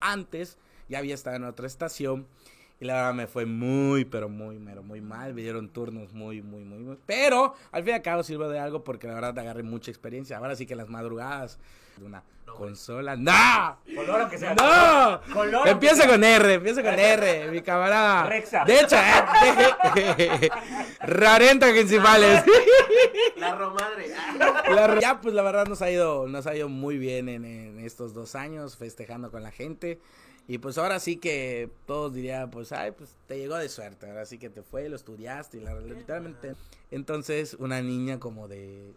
antes ya había estado en otra estación y la verdad me fue muy, pero muy, pero muy mal. Me dieron turnos muy, muy, muy, muy. Pero al fin y al cabo sirve de algo porque la verdad agarré mucha experiencia. Ahora sí que las madrugadas de una consola. ¡No! Color que sea. ¡No! Color Empieza con R, empieza con R, mi camarada. Rexa. De hecho, eh, Rarenta principales. La romadre. La ya, pues la verdad nos ha ido, nos ha ido muy bien en, en estos dos años, festejando con la gente. Y pues ahora sí que todos dirían, pues, ay, pues te llegó de suerte. Ahora sí que te fue, lo estudiaste y la, literalmente. Entonces, una niña como de,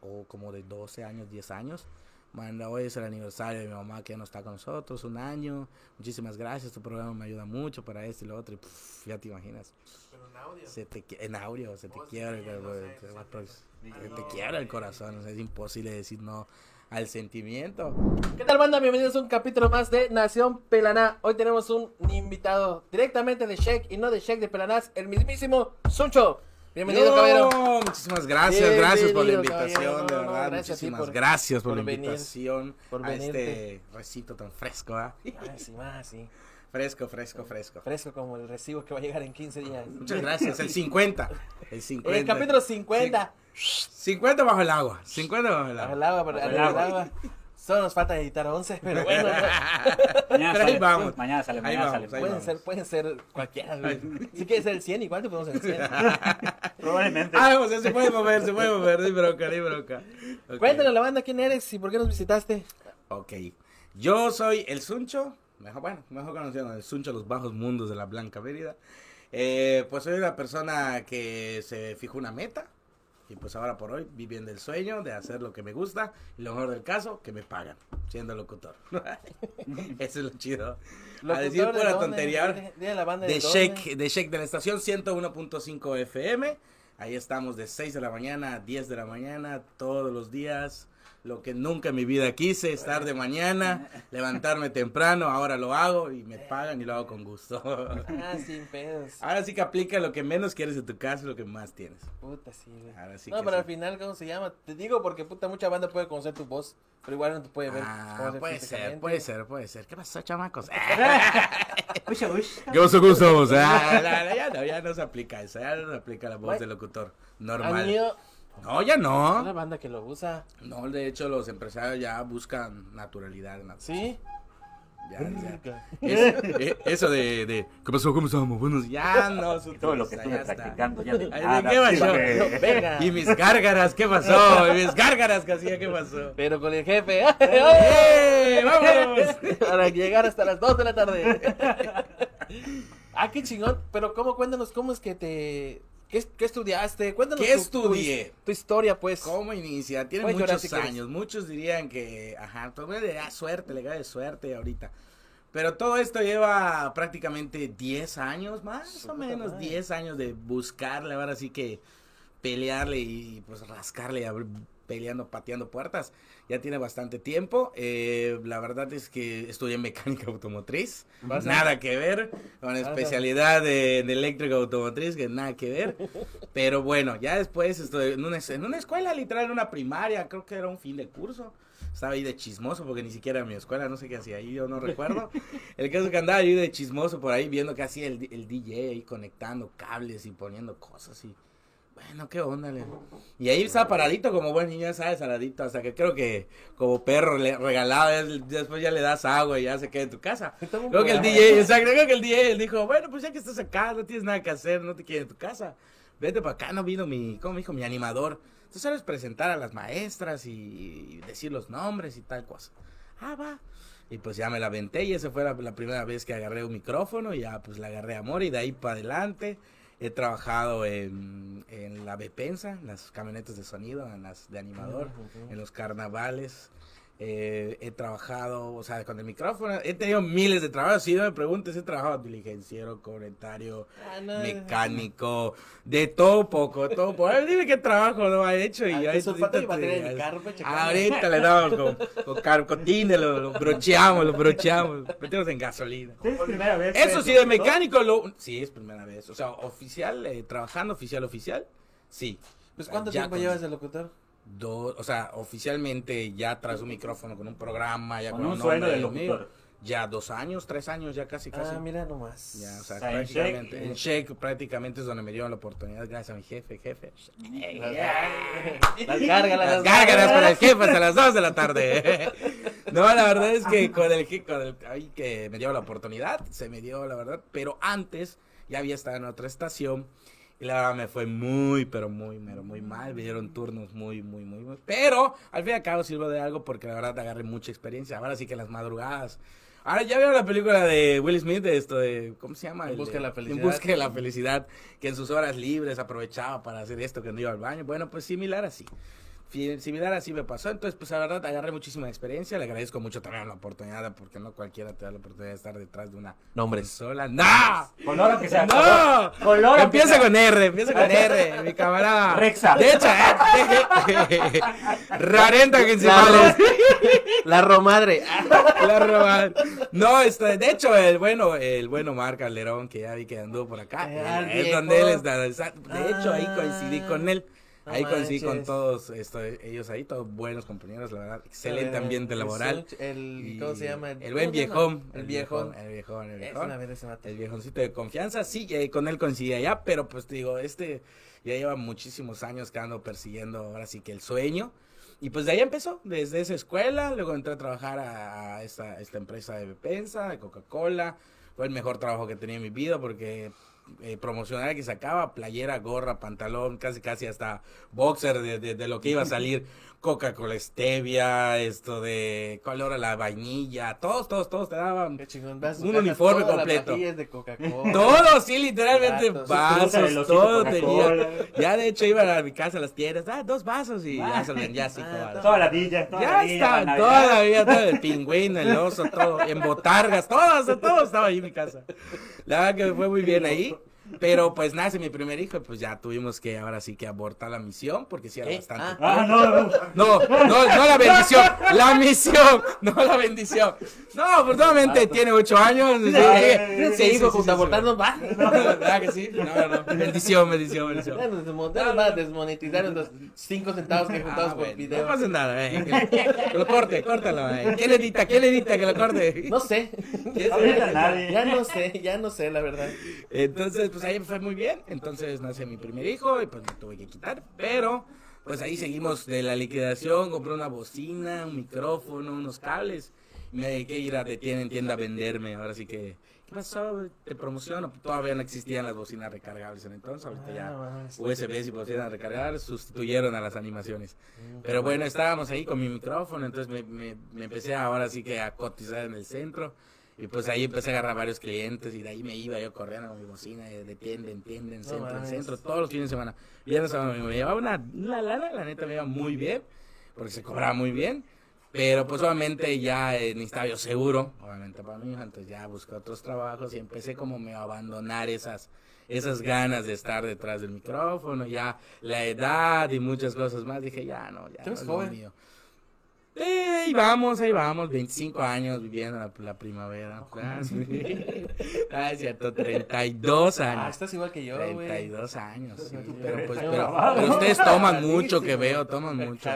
o como de 12 años, 10 años, manda, hoy es el aniversario de mi mamá que ya no está con nosotros, un año. Muchísimas gracias, tu programa me ayuda mucho para esto y lo otro. Y pff, ya te imaginas. Pero en audio. Se te, en audio, se te Oh, quiebra el, corazón, o sea, es imposible decir no al sentimiento. ¿Qué tal, banda? Bienvenidos a un capítulo más de Nación Pelaná. Hoy tenemos un invitado directamente de Sheik y no de Sheik de Pelanás, el mismísimo Suncho. Bienvenido, No, caballero. Muchísimas gracias, gracias por la invitación, de no, verdad. gracias muchísimas por- gracias por, por la venir, invitación por a este recito tan fresco, ¿ah? Ah, sí, más, sí. Fresco, fresco, fresco. Fresco como el recibo que va a llegar en 15 días. Muchas gracias, el 50. El 50. El capítulo 50. 50 bajo el agua, 50 bajo el Bajo agua. el agua, pero- Bajo el bajo agua. agua. Solo nos falta editar 11, pero bueno. no. Mañana Pero ahí sale, vamos. Mañana sale, mañana vamos, sale. Pueden vamos. ser, pueden ser cualquiera. Si quieres ser el 100, igual te ponemos el 100. Probablemente. Ah, o sea, se puede mover, se puede mover, hay bronca, hay bronca. Ok. Cuéntanos a la banda quién eres y por qué nos visitaste. Ok. Yo soy el Suncho, mejor, bueno, mejor conocido el Suncho de los bajos mundos de la Blanca Mérida. Eh, pues soy una persona que se fijó una meta y pues ahora por hoy viviendo el sueño de hacer lo que me gusta y lo mejor del caso, que me pagan siendo locutor. Eso es lo chido. A decir ¿de pura dónde? tontería. ahora. Dile a la banda De de. Shake, de Shake de la estación 101.5 FM. Ahí estamos de 6 de la mañana a 10 de la mañana todos los días. Lo que nunca en mi vida quise, estar de mañana, levantarme temprano, ahora lo hago y me pagan y lo hago con gusto. Ah, sin pedos. Ahora sí que aplica lo que menos quieres de tu casa y lo que más tienes. Puta, sí, güey. Ahora sí no, que pero sí. al final, ¿cómo se llama? Te digo porque puta mucha banda puede conocer tu voz, pero igual no te puede ver. Ah, puede ser, puede ser, puede ser. ¿Qué pasó, chamacos? Uy, uy. ¿Qué pasó, estamos? Ah, ya, no, ya no se aplica eso, ya no se aplica la voz del locutor normal. ido No, ya a la no. banda que lo usa. No, de hecho los empresarios ya buscan naturalidad. en la- ¿Sí? Ya, ya. Es- eh, eso de, de, ¿qué pasó? ¿Cómo estamos? Buenos, ya no. su Y todo lo que estuve está. practicando ya de nada ¿qué pasó? No, verga. Y mis gárgaras, ¿qué pasó? Y mis gárgaras que hacía, ¿qué pasó? Pero con el jefe. ¡Eh! ¡Vámonos! Para llegar hasta las 2 de la tarde. ah, qué chingón. Pero, ¿cómo? Cuéntanos, ¿cómo es que te. ¿Qué, qué estudiaste? Cuéntanos. ¿Qué tu- tu- estudié? Tu, historia, pues. ¿Cómo inicia? Tiene Puedes llorar muchos si años. Muchos dirían que, ajá, todo le da suerte, le da de suerte ahorita. Pero todo esto lleva prácticamente 10 años, más o menos madre. 10 años de buscarle, ahora sí que pelearle y pues rascarle, peleando, pateando puertas. Ya tiene bastante tiempo. Eh, la verdad es que estudié mecánica automotriz. Nada que ver con especialidad de, de eléctrica automotriz, que nada que ver. Pero bueno, ya después estoy en una, en una escuela, literal, en una primaria, creo que era un fin de curso. Estaba ahí de chismoso porque ni siquiera era mi escuela, no sé qué hacía ahí, yo no recuerdo. El caso que andaba ahí de chismoso por ahí viendo que hacía el, el DJ ahí conectando cables y poniendo cosas y bueno, qué onda. le- Y ahí estaba paradito como buen niño, ya sabes, paradito, hasta que creo que como perro le regalado, ya- después ya le das agua y ya se queda en tu casa. Creo que el DJ, exacto, creo que el DJ dijo, bueno, pues ya que estás acá, no tienes nada que hacer, no te quieres en tu casa, vete para acá, no vino mi, ¿cómo me dijo? Mi animador. Tú sabes presentar a las maestras y, y decir los nombres y tal cosa. Ah, va. Y pues ya me la aventé y esa fue la, la primera vez que agarré un micrófono y ya pues le agarré amor y de ahí para adelante he trabajado en, en la Bepensa, en las camionetas de sonido, en las de animador, en los carnavales. Eh, he trabajado, o sea, con el micrófono, he tenido miles de trabajos. Si no me preguntes, he trabajado diligenciero, comentario, Ah, no. mecánico, de todo poco, de todo poco. A ver, dime qué trabajo no ha hecho y Ah, ahí ahorita pues, checando. Ahorita le damos con, con carcotines, lo, lo brocheamos, lo brocheamos, metemos en gasolina. ¿Es primera vez? Eso sí, de mecánico, lo, sí, es primera vez. O sea, oficial, eh, trabajando oficial, oficial, sí. Pues, ¿cuánto Ya tiempo con- llevas de locutor? Dos, o sea, oficialmente ya tras un micrófono con un programa, ya Con con, un sueldo de locutor. ya dos años, tres años, ya casi, casi. Ah, mira nomás. Ya, o sea, O sea, en prácticamente. Shake, En. Shake prácticamente es donde me dieron la oportunidad, gracias a mi jefe, jefe. Las gárgaras. Las gárgaras para el jefe hasta las 2 de la tarde. No, la verdad es que con el, con el ay, que me dio la oportunidad, se me dio la verdad, pero antes ya había estado en otra estación y la verdad me fue muy, pero muy, pero muy mal. Me dieron turnos muy, muy, muy, muy. Pero al fin y al cabo sirvo de algo porque la verdad agarré mucha experiencia. Ahora sí que las madrugadas. Ahora ya vieron la película de Will Smith, de esto de, ¿cómo se llama? En busca de la felicidad. En busca de la felicidad, que en sus horas libres aprovechaba para hacer esto que no iba al baño. Bueno, pues similar así. Similar así me pasó, entonces pues la verdad agarré muchísima experiencia, le agradezco mucho también la oportunidad, porque no cualquiera te da la oportunidad de estar detrás de una Nombres. sola. ¡No! Color aunque sea. ¡No! Color, Empieza sea. con R, empieza con R, mi camarada. Rexa. De hecho, eh, 40 La, principales. ro- la romadre. La roban. No, este, de hecho, el bueno, el bueno Mar Calderón, que ya vi que anduvo por acá, Ah, el es donde él está. está- De hecho, ahí coincidí con él. No Ahí coincidí con todos esto, ellos ahí, todos buenos compañeros, la verdad. Excelente ambiente El laboral. El, Y ¿Cómo se llama? El ¿cómo buen viejón. El viejón. El viejón, el Es viejón. una vez ese vato. El viejoncito de confianza, sí, eh, con él coincidí allá, pero pues te digo, este ya lleva muchísimos años que ando persiguiendo ahora sí que el sueño. Y pues de ahí empezó, desde esa escuela, luego entré a trabajar a, a esta, esta empresa de Bepensa, de Coca-Cola. Fue el mejor trabajo que tenía en mi vida porque eh, promocional que sacaba, playera, gorra, pantalón, casi casi hasta boxer de, de- de lo que iba a salir. Coca-Cola stevia, esto de, ¿cuál era la vainilla? Todos, todos, todos te daban Qué chingón. Vas a su Un uniforme todas las completo. pastillas de Coca-Cola. todo, sí, literalmente vasos, todo tenía. Ya de hecho iban a mi casa a las tiendas, ah, dos vasos y ya se lo vendía así. Ah, Toda la villa, toda ya la villa. toda la vida, todo el pingüino, el oso, todo, en botargas, todo, todo estaba ahí en mi casa. La verdad que me fue muy bien ahí. Pero pues nace mi primer hijo y pues ya tuvimos que ahora sí que abortar la misión porque sí era ¿Eh? bastante. Ah. Ah, no, no. No, no, no la bendición, la misión, no la bendición. No, afortunadamente tiene ocho años. Sí, sí, sí, hijo sí, junto sí, a sí. abortarnos va. ¿Verdad que sí? No, no, bendición, bendición, bendición. Ya nos desmontaron, va a desmonetizar los 5 centavos que juntamos Ah, por bueno, video. no pasa nada, eh. Que lo corte, córtalo, eh. ¿Quién edita? ¿Quién edita que lo corte? No sé. Ya no sé, ya no sé, la verdad. Entonces, pues ahí me fue muy bien. Entonces nace mi primer hijo y pues me tuve que quitar. Pero, pues ahí seguimos de la liquidación. Compré una bocina, un micrófono, unos cables. Me dediqué a ir a de tienda en tienda a venderme. Ahora sí que, ¿qué pasó? Te promociono. Todavía no existían las bocinas recargables en entonces. Ahorita Ah, ya mames. USBs y bocinas recargables sustituyeron a las animaciones. Pero bueno, estábamos ahí con mi micrófono, entonces me, me, me empecé ahora sí que a cotizar en el centro. Y pues ahí empecé a agarrar varios clientes y de ahí me iba yo corriendo con mi bocina de, de tienda en tienda, en No centro, en centro, todos los fines de semana. Viernes, sábado, me llevaba una, una lana, la neta me iba muy bien, porque se cobraba muy bien. Pero pues obviamente ya eh, necesitaba yo seguro, obviamente para mi hija, entonces ya busqué otros trabajos y empecé como me a abandonar esas, esas ganas de estar detrás del micrófono, ya la edad y muchas cosas más, dije ya no, ya no es lo mío. Eh, ahí vamos, ahí vamos, 25 años viviendo la, la primavera. Ah. Ah, es cierto, 32 Ah, años. estás igual que yo, güey. 32 años, sí, pero pues, pero, pero ustedes toman mucho que veo, toman mucho.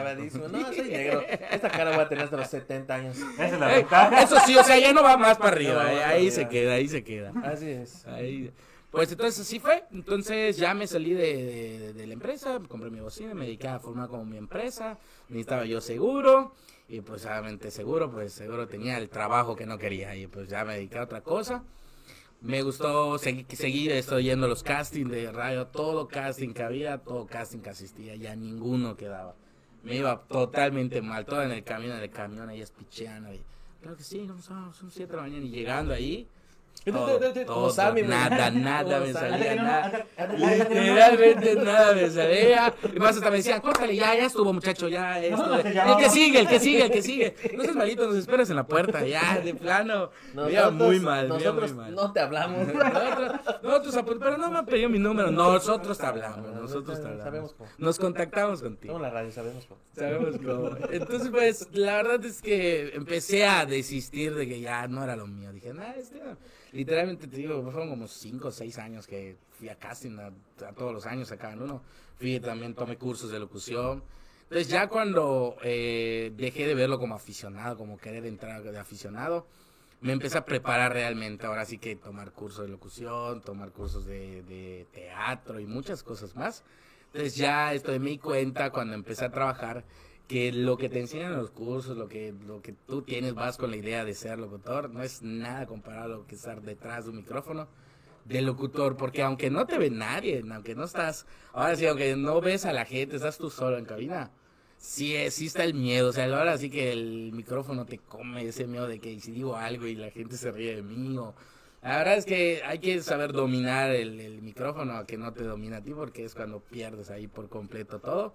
No, soy negro. Esta cara voy a tener hasta los 70 años. Esa es la ventaja. eso sí, o sea, ya no va más para arriba, No eh, ahí se queda, ahí se queda. Así es. Ahí. Pues entonces así fue, entonces ya me salí de, de- de la empresa, compré mi bocina, me dediqué a formar como mi empresa, necesitaba yo seguro, y pues obviamente seguro, pues seguro tenía el trabajo que no quería, y pues ya me dediqué a otra cosa. Me gustó segui- seguir, estoy yendo los castings de radio, todo casting que había, todo casting que asistía, ya ninguno quedaba. Me iba totalmente mal, todo en el camino, en el camión, ahí espicheando. Y, claro que sí, son, son siete de la mañana y llegando ahí, todo, nada, nada me salía, nada. Literalmente nada me salía. Y más hasta me decían, córtale, ya, ya estuvo, muchacho, ya, esto. No, no, El que sigue, el que sigue, el que sigue. No seas malito, nos esperas en la puerta, ya, de plano. Me iba muy mal, me iba muy Nosotros mal. no te hablamos. Nosotros, nosotros, pero no me han pedido mi número. Nosotros te hablamos, nosotros te Sabemos hablamos. cómo. Nos contactamos contigo. En la radio, sabemos. cómo. Sabemos cómo. Entonces, pues, la verdad es que empecé a desistir de que ya no era lo mío. Dije, nada, este, no". Literalmente te digo, fueron como cinco o seis años que fui a casting, a, a todos los años a cada uno. Fui también, tomé cursos de locución. Entonces, ya cuando eh, dejé de verlo como aficionado, como querer entrar de aficionado, me empecé a preparar realmente. Ahora sí que tomar cursos de locución, tomar cursos de, de teatro y muchas cosas más. Entonces ya estoy me di cuenta cuando empecé a trabajar que lo que te enseñan en los cursos, lo que, lo que tú tienes, vas con la idea de ser locutor, no es nada comparado a lo que estar detrás de un micrófono de locutor, porque aunque no te ve nadie, aunque no estás, ahora sí, aunque no ves a la gente, estás tú solo en cabina, sí, eh, sí está el miedo, o sea, ahora sí que el micrófono te come ese miedo de que si digo algo y la gente se ríe de mí, o... La verdad es que hay que saber dominar el, el micrófono que no te domina a ti, porque es cuando pierdes ahí por completo todo.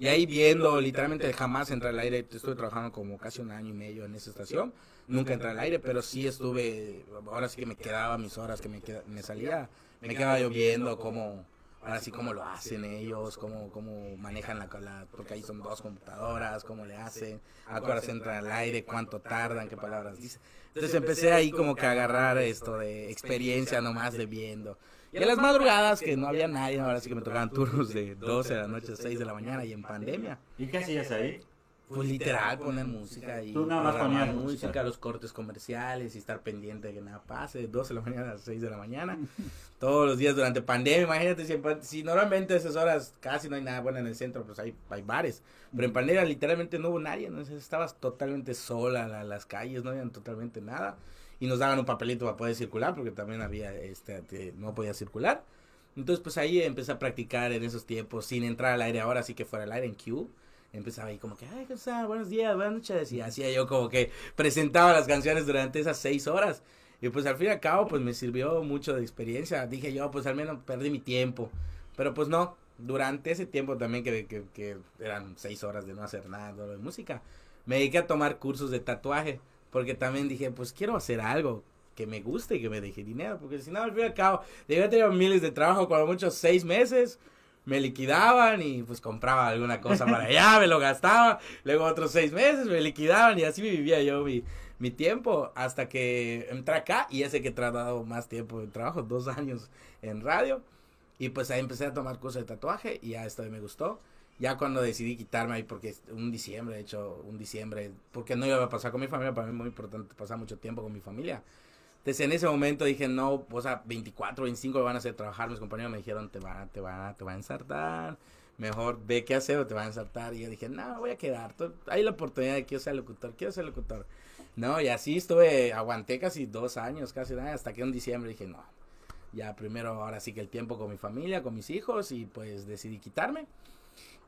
Y ahí viendo, literalmente jamás entré al aire, estuve trabajando como casi un año y medio en esa estación, nunca entré al aire, pero sí estuve, ahora sí que me quedaba mis horas que me, me salía, me quedaba yo viendo cómo, ahora sí cómo lo hacen ellos, cómo, cómo manejan la, la, porque ahí son dos computadoras, cómo le hacen, a qué horas entran al aire, cuánto tardan, qué palabras dicen. Entonces empecé ahí como que a agarrar esto de experiencia nomás de viendo. Y en las madrugadas, que no había nadie, ahora sí que me tocaban turnos de 12 de la noche a 6 de la mañana y en pandemia. ¿Y qué hacías ahí? Pues literal, poner música y Tú nada más programar ponías música. los cortes comerciales y estar pendiente de que nada pase, de 12 de la mañana a 6 de la mañana, todos los días durante pandemia, imagínate, si, en si normalmente a esas horas casi no hay nada bueno en el centro, pues hay, hay bares, pero en pandemia literalmente no hubo nadie, entonces estabas totalmente sola, la- las calles no habían totalmente nada, y nos daban un papelito para poder circular, porque también había, este, no podía circular, entonces pues ahí empecé a practicar en esos tiempos, sin entrar al aire, ahora sí que fuera al aire en Q, empezaba ahí como que, ay, ¿qué tal? Buenos días, buenas noches. Y hacía yo como que presentaba las canciones durante esas seis horas. Y pues al fin y al cabo, pues me sirvió mucho de experiencia. Dije yo, pues al menos perdí mi tiempo. Pero pues no, durante ese tiempo también que, que, que eran seis horas de no hacer nada de música, me dediqué a tomar cursos de tatuaje. Porque también dije, pues quiero hacer algo que me guste y que me deje dinero. Porque si no, al fin y al cabo, debía tener miles de trabajo, cuando muchos seis meses me liquidaban y pues compraba alguna cosa para allá, me lo gastaba, luego otros seis meses me liquidaban y así vivía yo mi, tiempo hasta que entré acá y ese que he tratado más tiempo de trabajo, dos años en radio y pues ahí empecé a tomar cursos de tatuaje y ya esto me gustó. Ya cuando decidí quitarme ahí, porque un diciembre, de hecho, un diciembre, porque no iba a pasar con mi familia, para mí es muy importante pasar mucho tiempo con mi familia. Entonces en ese momento dije, no, o sea, 24, 25 van a hacer trabajar. Mis compañeros me dijeron, te va, te va, te va a ensartar. Mejor ve qué hacer o te va a ensartar. Y yo dije, no, voy a quedar. Hay la oportunidad de que yo sea locutor, quiero ser locutor. No, y así estuve, aguanté casi dos años, casi nada, hasta que en diciembre dije, no, ya primero ahora sí que el tiempo con mi familia, con mis hijos, y pues decidí quitarme.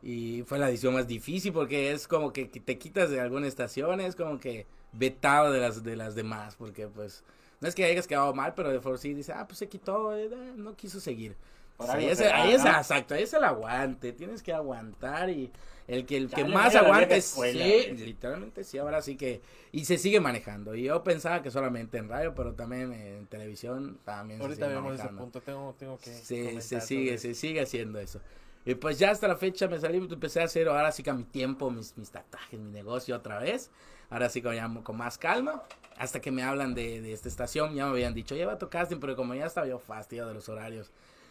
Y fue la decisión más difícil porque es como que, te quitas de alguna estación, es como que vetado de las, de las demás, porque pues no es que hayas quedado mal, pero de por sí dice, ah, pues se quitó, eh, no quiso seguir. Ahí es, ahí es- exacto, ahí es el aguante, tienes que aguantar y el que el que más aguante, vieja sí, literalmente sí, ahora sí que, y se sigue manejando, y yo pensaba que solamente en radio, pero también en televisión también se Ahorita sigue vemos ese manejando. punto, tengo, tengo que Se, se sigue, se sigue haciendo eso. Y pues ya hasta la fecha me salí, empecé a hacer ahora sí que a mi tiempo, mis, mis tatuajes, mi negocio otra vez. Ahora sí con, ya con más calma. Hasta que me hablan de, de esta estación, ya me habían dicho, lleva tu casting, pero como ya estaba yo fastidiado de los horarios,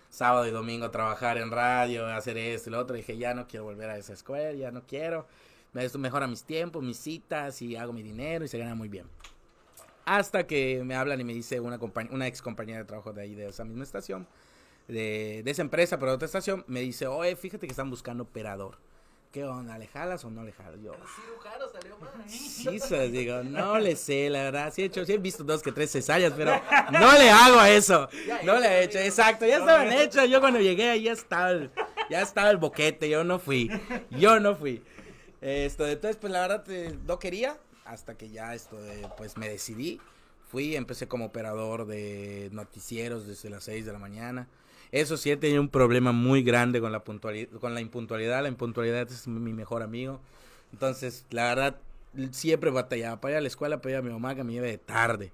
sábado y domingo trabajar en radio, hacer esto y lo otro, dije, ya no quiero volver a esa escuela, ya no quiero. Esto mejora mis tiempos, mis citas y hago mi dinero y se gana muy bien. Hasta que me hablan y me dice una, compañ- una ex compañera de trabajo de ahí, de esa misma estación, de, de esa empresa, pero de otra estación, me dice, oye, fíjate que están buscando operador. ¿Qué onda? ¿Le jalas o no le jalas? Yo, Cirujano salió mal. sí, se- digo, no le sé, la verdad. Sí he hecho, sí he visto dos que tres cesáreas, pero no le hago a eso. No le he hecho, exacto, ya estaban hechas. Yo cuando llegué ahí ya estaba el, ya estaba el boquete, yo no fui. Yo no fui. Esto, entonces, pues la verdad eh, no quería, hasta que ya esto, de, pues me decidí. Fui, empecé como operador de noticieros desde las 6 de la mañana. Eso sí, he tenido un problema muy grande con la puntualidad, con la impuntualidad. La impuntualidad es mi mejor amigo. Entonces, la verdad, siempre batallaba para ir a la escuela, para ir a mi mamá que me lleve de tarde.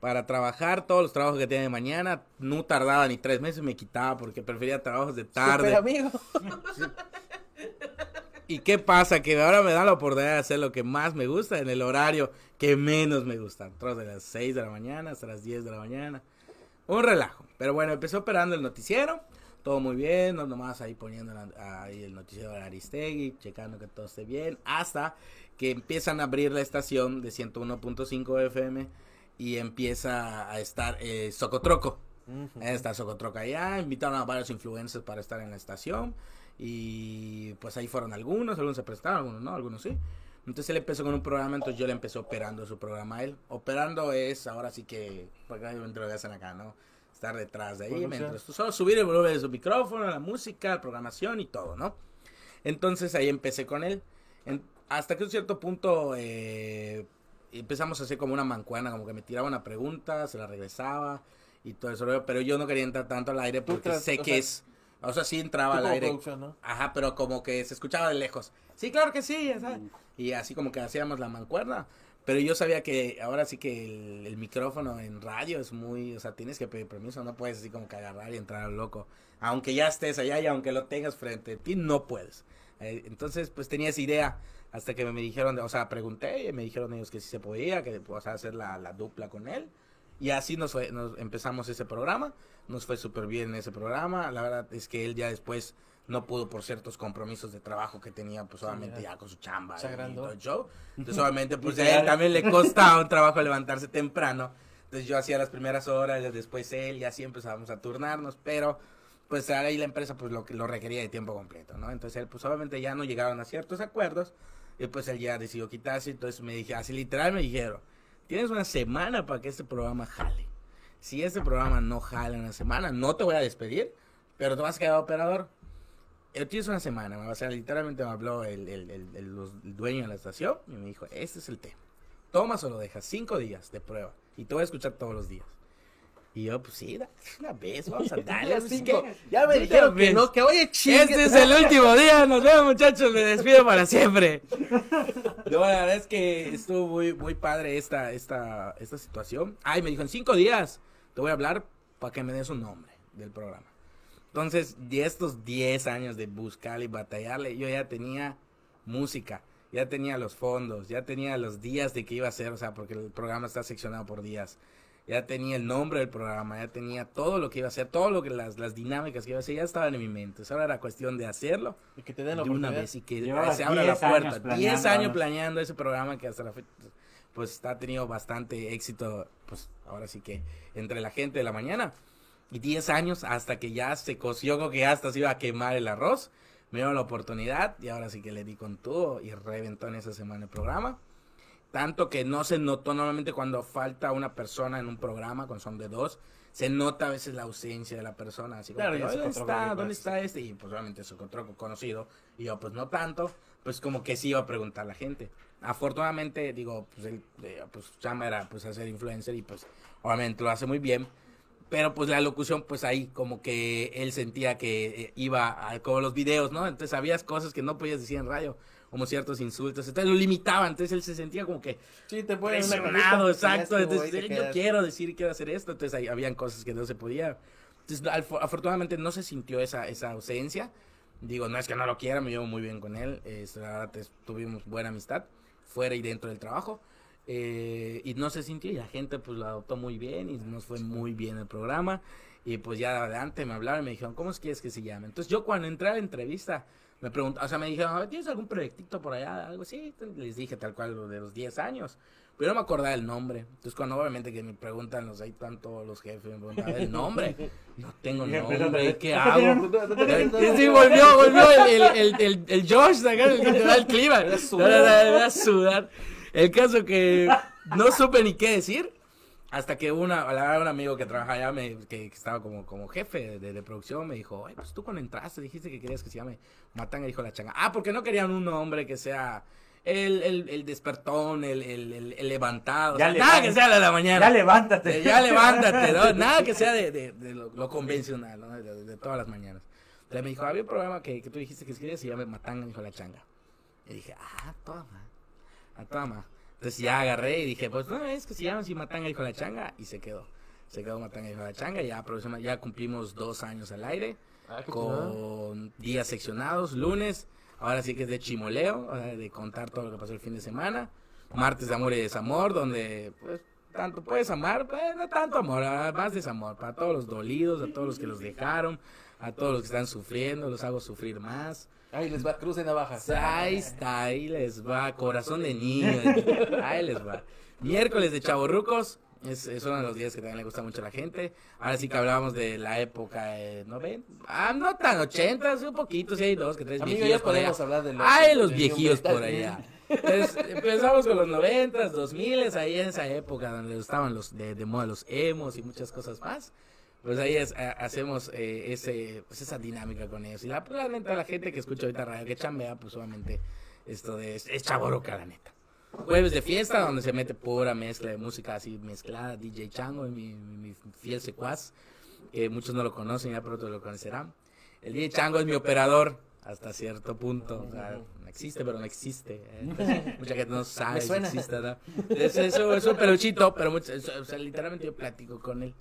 Para trabajar, todos los trabajos que tenía de mañana, no tardaba ni tres meses, me quitaba porque prefería trabajos de tarde. Super amigo. ¿Y qué pasa? Que ahora me da la oportunidad de hacer lo que más me gusta en el horario que menos me gusta. Entonces, de las 6 de la mañana hasta las 10 de la mañana. Un relajo. Pero bueno, empecé operando el noticiero. todo muy bien, no nomás ahí poniendo la- ahí el noticiero de Aristegui, checando que todo esté bien, hasta que empiezan a abrir la estación de 101.5 FM y empieza a estar eh, Socotroco. Está Socotroco allá, invitaron a varios influencers para estar en la estación y pues ahí fueron algunos, algunos se prestaron, algunos no, algunos sí. Entonces él empezó con un programa, entonces yo le empecé operando su programa a él. Operando es ahora sí que, porque lo que hacen acá, ¿no? Estar detrás de ahí, mientras tú solo subir el volumen de su micrófono, la música, la programación y todo, ¿no? Entonces ahí empecé con él. En- hasta que un cierto punto eh, empezamos a hacer como una mancuana, como que me tiraba una pregunta, se la regresaba y todo eso. Pero yo no quería entrar tanto al aire porque tras- sé que sea, es... O sea, sí entraba al aire. Ajá, pero como que se escuchaba de lejos. Sí, claro que sí, ya sabes. Y así como que hacíamos la mancuerna. Pero yo sabía que ahora sí que el, el micrófono en radio es muy, o sea, tienes que pedir permiso, no puedes así como que agarrar y entrar al loco. Aunque ya estés allá y aunque lo tengas frente a ti, no puedes. Eh, entonces, pues tenía esa idea hasta que me dijeron, o sea, pregunté y me dijeron ellos que sí se podía, que o sea, hacer la, la dupla con él. Y así nos, fue, nos empezamos ese programa, nos fue súper bien ese programa. La verdad es que él ya después no pudo por ciertos compromisos de trabajo que tenía, pues obviamente ya. ya con su chamba y todo el show. Entonces obviamente pues a él también le costaba un trabajo levantarse temprano. Entonces yo hacía las primeras horas, después él y así empezábamos a turnarnos, pero pues ahí la empresa pues lo lo requería de tiempo completo, ¿no? Entonces él pues obviamente ya no llegaron a ciertos acuerdos y pues él ya decidió quitarse, entonces me dije, así literal me dijeron, tienes una semana para que este programa jale. Si este programa no jala en una semana, no te voy a despedir, pero te vas a quedar operador. Eh, Tienes una semana, o sea, literalmente me habló el, el- el- el- los- el dueño de la estación y me dijo, este es el tema. Tomas o lo dejas, cinco días de prueba y te voy a escuchar todos los días. Y yo, pues sí, una vez, vamos a darle. es Cinco. que- Ya me dijeron que no, que oye, chingue. este es el último día, nos vemos muchachos, me despido para siempre. No, la verdad es que estuvo muy, muy padre esta, esta, esta situación. Ay, me dijo, en cinco días te voy a hablar para que me des un nombre del programa. Entonces, de estos 10 años de buscarle y batallarle, yo ya tenía música, ya tenía los fondos, ya tenía los días de que iba a ser, o sea, porque el programa está seccionado por días. Ya tenía el nombre del programa, ya tenía todo lo que iba a hacer, todo lo que las, las dinámicas que iba a hacer, ya estaban en mi mente. Ahora era cuestión de hacerlo Y que te den la de una vez y que se abra la 10 años puerta. planeando, 10 años planeando ese programa que hasta la fecha pues ha tenido bastante éxito, pues ahora sí que entre la gente de la mañana. Y 10 años hasta que ya se coció, creo que hasta se iba a quemar el arroz. Me dieron la oportunidad y ahora sí que le di con todo y reventó en esa semana el programa. Tanto que no se notó normalmente cuando falta una persona en un programa, cuando son de dos, se nota a veces la ausencia de la persona. Así como, Claro, ¿dónde está? con ¿Dónde está este? Y pues obviamente se encontró con conocido. Y yo, pues no tanto, pues como que sí iba a preguntar la gente. Afortunadamente, digo, pues él, eh, pues su chamba era pues hacer influencer y pues obviamente lo hace muy bien. Pero pues la locución, pues ahí como que él sentía que eh, iba a, como los videos, ¿no? Entonces había cosas que no podías decir en radio, como ciertos insultos, entonces lo limitaban, entonces él se sentía como que Sí, te presionado, exacto. Entonces, te yo quiero decir, quiero hacer esto. Entonces, ahí habían cosas que no se podía. Entonces, al- afortunadamente no se sintió esa, esa ausencia. Digo, no es que no lo quiera, me llevo muy bien con él. Es- tuvimos buena amistad, fuera y dentro del trabajo. Eh, y no se sintió y la gente pues lo adoptó muy bien y nos fue muy bien el programa. Y pues ya adelante me hablaron y me dijeron, ¿cómo es quieres que se llame? Entonces yo cuando entré a la entrevista, me preguntaron, o sea, me dijeron, ¿tienes algún proyectito por allá? Algo así. Les dije tal cual lo de los 10 años. Pero no me acordaba el nombre. Entonces cuando obviamente que me preguntan los ahí tanto los jefes, me preguntan el nombre. No tengo Y nombre. ¿qué ¿No hago? tenían- Sí, volvió, volvió el, el, el, el, Josh, el que te da el clima. Era sudar. El caso que no supe ni qué decir. Hasta que una, un amigo que trabaja allá, me, que, que estaba como, como jefe de, de producción, me dijo, Ay, pues tú cuando entraste dijiste que querías que se llame Matanga, dijo la changa. Ah, porque no querían un nombre que sea el, el, el despertón, el, el, levantado. o Ya sea, le- nada que sea de la mañana. Ya levántate. Ya levántate, ¿no? Nada que sea de, de, de lo, lo convencional, ¿no? De, todas las mañanas. Entonces me dijo, había un programa que, que tú dijiste que querías se llama Matanga, dijo la changa. Y dije, ah, toma, a toma. Entonces ya agarré y dije, pues no, es que se llama así Matanga, dijo la changa, y se quedó. Se quedó Matanga, dijo la changa, ya, ya cumplimos dos años al aire, Ah, con días seccionados, lunes, ahora sí que es de chimoleo, de contar todo lo que pasó el fin de semana, martes de amor y desamor, donde pues tanto, puedes amar, pues, no tanto amor, más desamor, para todos los dolidos, a todos los que los dejaron, a todos los que están sufriendo, los hago sufrir más. Ahí les va cruz de navaja. Ahí está, ahí les va, corazón de niño, ahí les va. Miércoles de chavorrucos, es, es uno de los días que también le gusta mucho a la gente. Ahora sí que hablábamos de la época, eh, ¿no ven? Ah, no tan ochentas, un poquito, sí hay dos, que tres Amigo, ya viejillos allá. podemos hablar de los... Ay, los de viejillos por allá. Entonces, empezamos con los noventas, dos miles, ahí en esa época donde estaban los de, de moda los emos y muchas cosas más. Pues ahí es- ha- hacemos eh, ese, pues esa dinámica con ellos. Y la, pues, la neta, la gente que escucha ahorita radio, que chambea, pues obviamente esto de, es, es chaboroca, la neta. Jueves de fiesta, donde se mete pura mezcla de música así mezclada, DJ Chango, mi, mi, mi fiel secuaz, que muchos no lo conocen, ya pronto lo conocerán. El DJ Chango es mi operador hasta cierto punto, o sea, no existe, pero no existe. ¿eh? Entonces, mucha gente no sabe si existe, ¿no? Es, eso, es un peluchito, pero mucho- es- o sea, literalmente yo platico con él.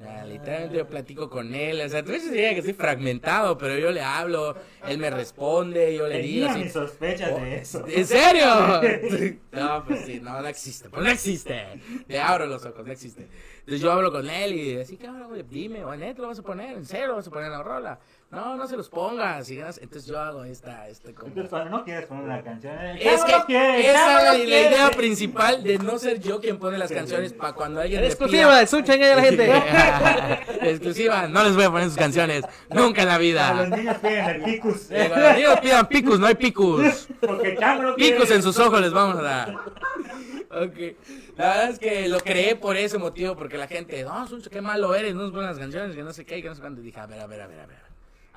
Ah, literalmente yo platico con él, o sea, tú diría que estoy fragmentado, pero yo le hablo, él me responde, yo le digo Tenía mis sospechas Oh, de eso. ¿En serio? No, pues sí, no, no existe, pues no existe. Le abro los ojos, no existe. Entonces yo hablo con él y así, cabrón, güey, dime, o neta lo vas a poner, en serio lo vas a poner en la rola. No, no se los pongas. y Entonces yo hago esta, este como... Entonces, cuando no quieres poner una canción, el Es que esa es la, la idea principal de no ser yo quien pone las canciones para cuando alguien Exclusiva, engaña a la gente. Exclusiva, no les voy a poner sus canciones. Nunca en la A los vida. niños piden el picus. Eh, Cuando los niños pidan picus, no hay picus. Porque no. Picos en sus ojos les vamos a dar. Ok. La verdad es que lo creé por ese motivo, porque la gente, no, Suncho, qué malo eres, no nos ponen las canciones, que no sé qué, que no sé cuánto. Y dije, a ver, a ver, a ver, a ver.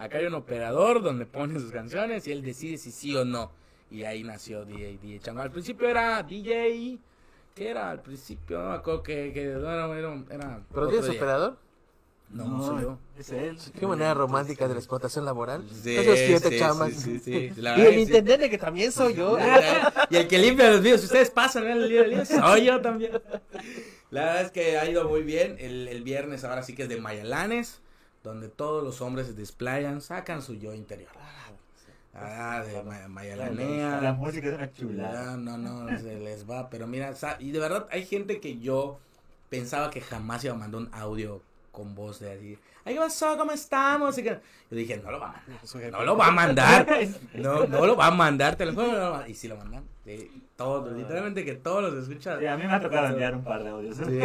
Acá hay un operador donde pone sus canciones y él decide si sí o no. Y ahí nació DJ, DJ Chango. Al principio era DJ, ¿qué era? Al principio, no me acuerdo que, que no, era, era, era ¿Pero tienes operador? No, no soy yo. Es él. Qué manera romántica de la explotación laboral. Sí, Esos siete sí, chamas. sí, sí, sí. La Y el que sí. intendente que también soy yo. Y el que limpia los videos, si ustedes pasan el lío, soy yo también. La verdad es que ha ido muy bien. El, el viernes ahora sí que es de Mayalanes, donde todos los hombres se desplayan, sacan su yo interior. Ah, de ma- La Mayalanea. música es una chulada. Ah, no, no, se les va. Pero mira, y de verdad hay gente que yo pensaba que jamás iba a mandar un audio con voz de así. Ay, ¿qué pasó? ¿Cómo estamos? Y que- Yo dije, no lo va a mandar. No lo va a mandar. No, no lo va a mandar, te lo juro. no lo va a- Y si lo mandan. Sí, todos, literalmente que todos los escuchan. Sí, a mí me ha tocado enviar un par de audios. Sí,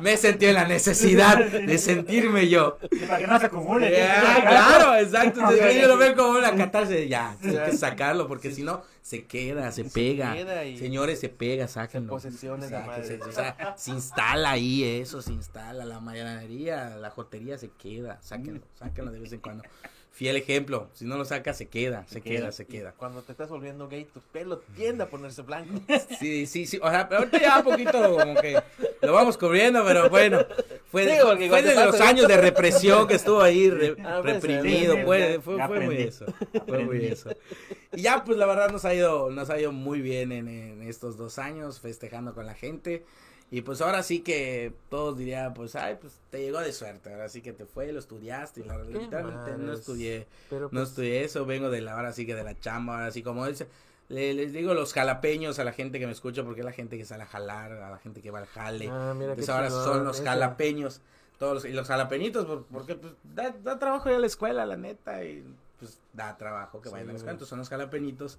me he sentido en la necesidad de sentirme yo. Para que no se acumule. Claro, exacto. Entonces, yo lo veo como una catarse ya, hay que sacarlo porque si no se queda, se pega. queda y- Señores, se pega, sáquenlo. madre. o sea, se instala ahí eso, se instala la mañanería, la jotería se queda, sáquenlo, sáquenlo de vez en cuando. Fiel ejemplo, si no lo sacas se queda, se queda, se queda. Cuando te estás volviendo gay, tu pelo tiende a ponerse blanco. Sí, sí, sí, o sea, pero ahorita ya un poquito como que lo vamos cubriendo, pero bueno, fue, Sí, fue de los años de represión que estuvo ahí re- Ah, puede ser. reprimido, sí, fue, fue, fue muy eso, fue muy eso. Y ya pues la verdad nos ha ido, nos ha ido muy bien en, en estos dos años, festejando con la gente. Y pues ahora sí que todos dirían, pues, ay, pues te llegó de suerte, ahora sí que te fue, lo estudiaste, y la verdad, literalmente no estudié Pero no pues, estudié eso, vengo de la ahora sí que de la chamba, ahora sí como dice, le- les digo los jalapeños a la gente que me escucha porque es la gente que sale a jalar, a la gente que va al jale. Ah, mira Entonces ahora son los jalapeños, todos los, y los jalapeñitos por- porque pues, da, da trabajo ir a la escuela, la neta, y pues da trabajo que Sí, vayan a la escuela, entonces son los jalapeñitos.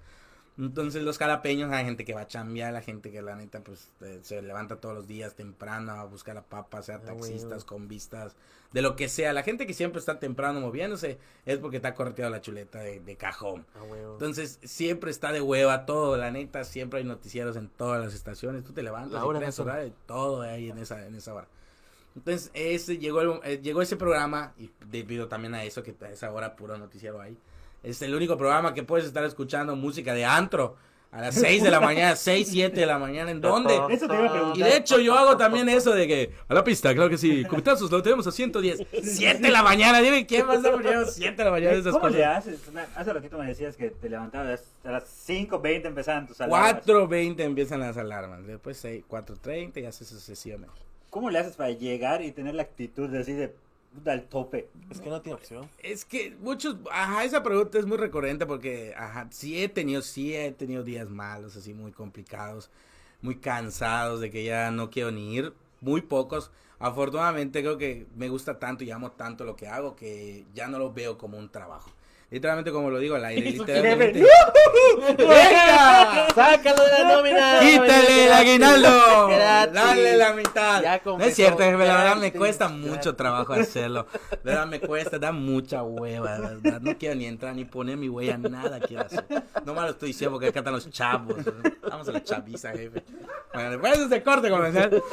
Entonces los jalapeños, hay gente que va a chambear, la gente que la neta pues eh, se levanta todos los días temprano a buscar la papa, sea Ah, taxistas, con vistas, de lo que sea. La gente que siempre está temprano moviéndose es porque está correteado la chuleta de, de cajón. ah. Entonces siempre está de hueva todo, la neta, siempre hay noticieros en todas las estaciones. Tú te levantas La y hora nacional. horario, todo hay en esa, en esa hora. Entonces ese, llegó, el- eh, llegó ese programa y debido también a eso, que a esa hora puro noticiero ahí. Es el único programa que puedes estar escuchando música de antro a las 6 de la mañana, 6, 7 de la mañana. ¿En dónde? Eso te iba a preguntar. Y de hecho yo hago también eso de que a la pista, claro que sí, cubitazos lo tenemos a 110. 7 de la mañana, dime quién más a poner 7 de la mañana de esas ¿Cómo cosas. le haces? Hace ratito me decías que te levantabas a las 5.20 empezaban tus alarmas. 4.20 empiezan las alarmas, después seis- 4.30 y haces sesiones. ¿Cómo le haces para llegar y tener la actitud de así de al tope? Es que no tiene opción. Es que muchos, ajá, esa pregunta es muy recurrente porque, ajá, sí he tenido, sí he tenido días malos, así muy complicados. muy cansados de que ya no quiero ni ir, muy pocos. Afortunadamente creo que me gusta tanto y amo tanto lo que hago que ya no lo veo como un trabajo. Literalmente como lo digo al aire, literalmente. ¡Venga! ¡Sácalo de la nómina! ¡Quítale el aguinaldo! ¡Dale la mitad! No es cierto, jefe, la verdad me cuesta mucho trabajo hacerlo. De verdad me cuesta, da mucha hueva, de verdad. No quiero ni entrar ni poner mi huella, nada quiero hacer. No me lo estoy diciendo porque acá están los chavos. Vamos a la chaviza, jefe. Bueno, después de corte comercial.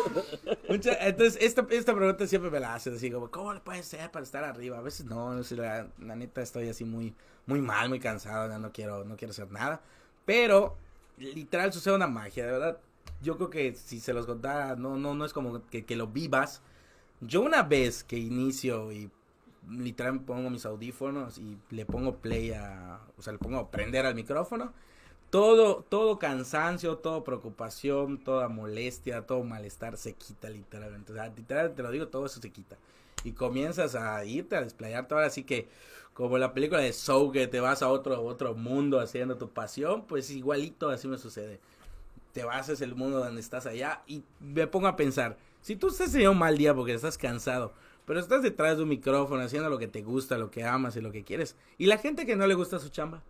Mucha- entonces, esta, esta pregunta siempre me la hacen, así ¿cómo le puede ser para estar arriba? A veces no, no sé, la, la neta estoy así muy, muy mal, muy cansado, ya no quiero, no quiero hacer nada. Pero, literal, sucede una magia, de verdad. Yo creo que si se los contara, no, no, no es como que, que lo vivas. Yo una vez que inicio y literal pongo mis audífonos y le pongo play a, o sea, le pongo prender al micrófono, todo, todo cansancio, toda preocupación, toda molestia, todo malestar se quita literalmente. O sea, literal, te lo digo, todo eso se quita. Y comienzas a irte a desplayarte ahora sí que como la película de Soul que te vas a otro, otro mundo haciendo tu pasión, pues igualito así me sucede. Te vas a el mundo donde estás allá y me pongo a pensar, si tú estás en un mal día porque estás cansado, pero estás detrás de un micrófono haciendo lo que te gusta, lo que amas y lo que quieres, y la gente que no le gusta su chamba,